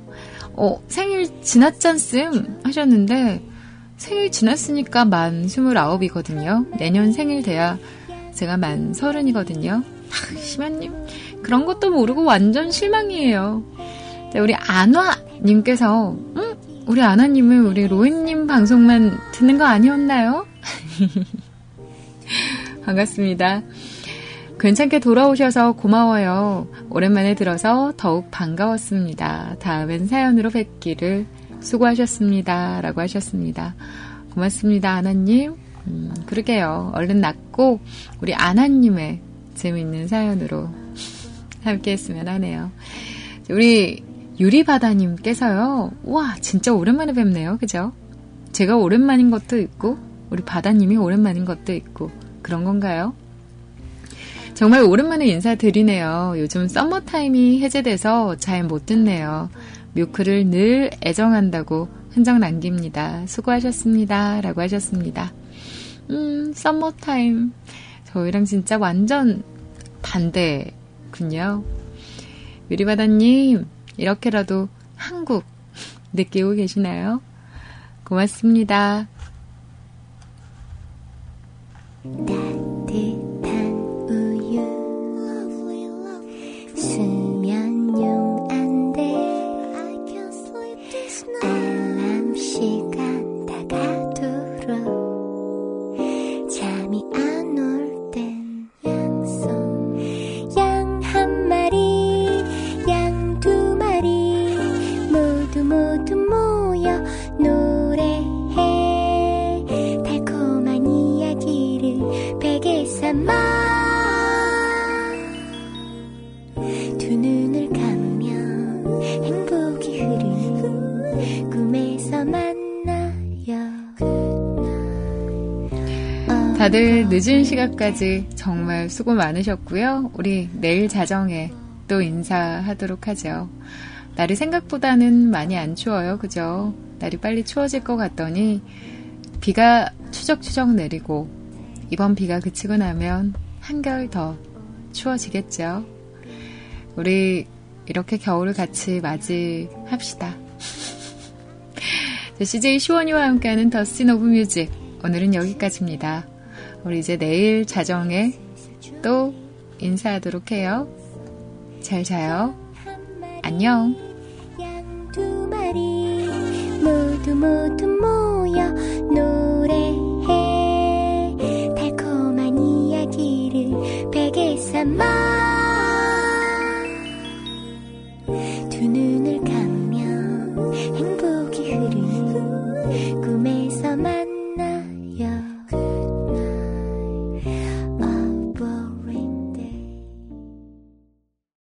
어, 생일 지났잖음 하셨는데 생일 지났으니까 만 29이거든요. 내년 생일 돼야 제가 만 30이거든요. 심한님, 그런 것도 모르고 완전 실망이에요. 네, 우리 안화님께서, 응? 우리 안화님은 우리 로엔님 방송만 듣는 거 아니었나요? 반갑습니다. 괜찮게 돌아오셔서 고마워요. 오랜만에 들어서 더욱 반가웠습니다. 다음엔 사연으로 뵙기를 수고하셨습니다. 라고 하셨습니다. 고맙습니다, 아나님. 음, 그러게요. 얼른 낫고, 우리 아나님의 재미있는 사연으로 함께 했으면 하네요. 우리 유리바다님께서요. 와, 진짜 오랜만에 뵙네요. 그죠? 제가 오랜만인 것도 있고, 우리 바다님이 오랜만인 것도 있고, 그런 건가요? 정말 오랜만에 인사드리네요. 요즘 썸머타임이 해제돼서 잘 못 듣네요. 뮤크를 늘 애정한다고 흔적 남깁니다. 수고하셨습니다. 라고 하셨습니다. 음, 썸머타임. 저희랑 진짜 완전 반대군요. 유리바다님, 이렇게라도 한국 느끼고 계시나요? 고맙습니다. 따 늦은 시간까지 정말 수고 많으셨고요. 우리 내일 자정에 또 인사하도록 하죠. 날이 생각보다는 많이 안 추워요. 그죠? 날이 빨리 추워질 것 같더니 비가 추적추적 내리고 이번 비가 그치고 나면 한결 더 추워지겠죠. 우리 이렇게 겨울을 같이 맞이합시다. CJ 시원이와 함께하는 The Scene of Music 오늘은 여기까지입니다. 우리 이제 내일 자정에 또 인사하도록 해요. 잘 자요. 안녕. 양두 마리 모두 모두 모여 노래해 달콤한 이야기를 베개 삼아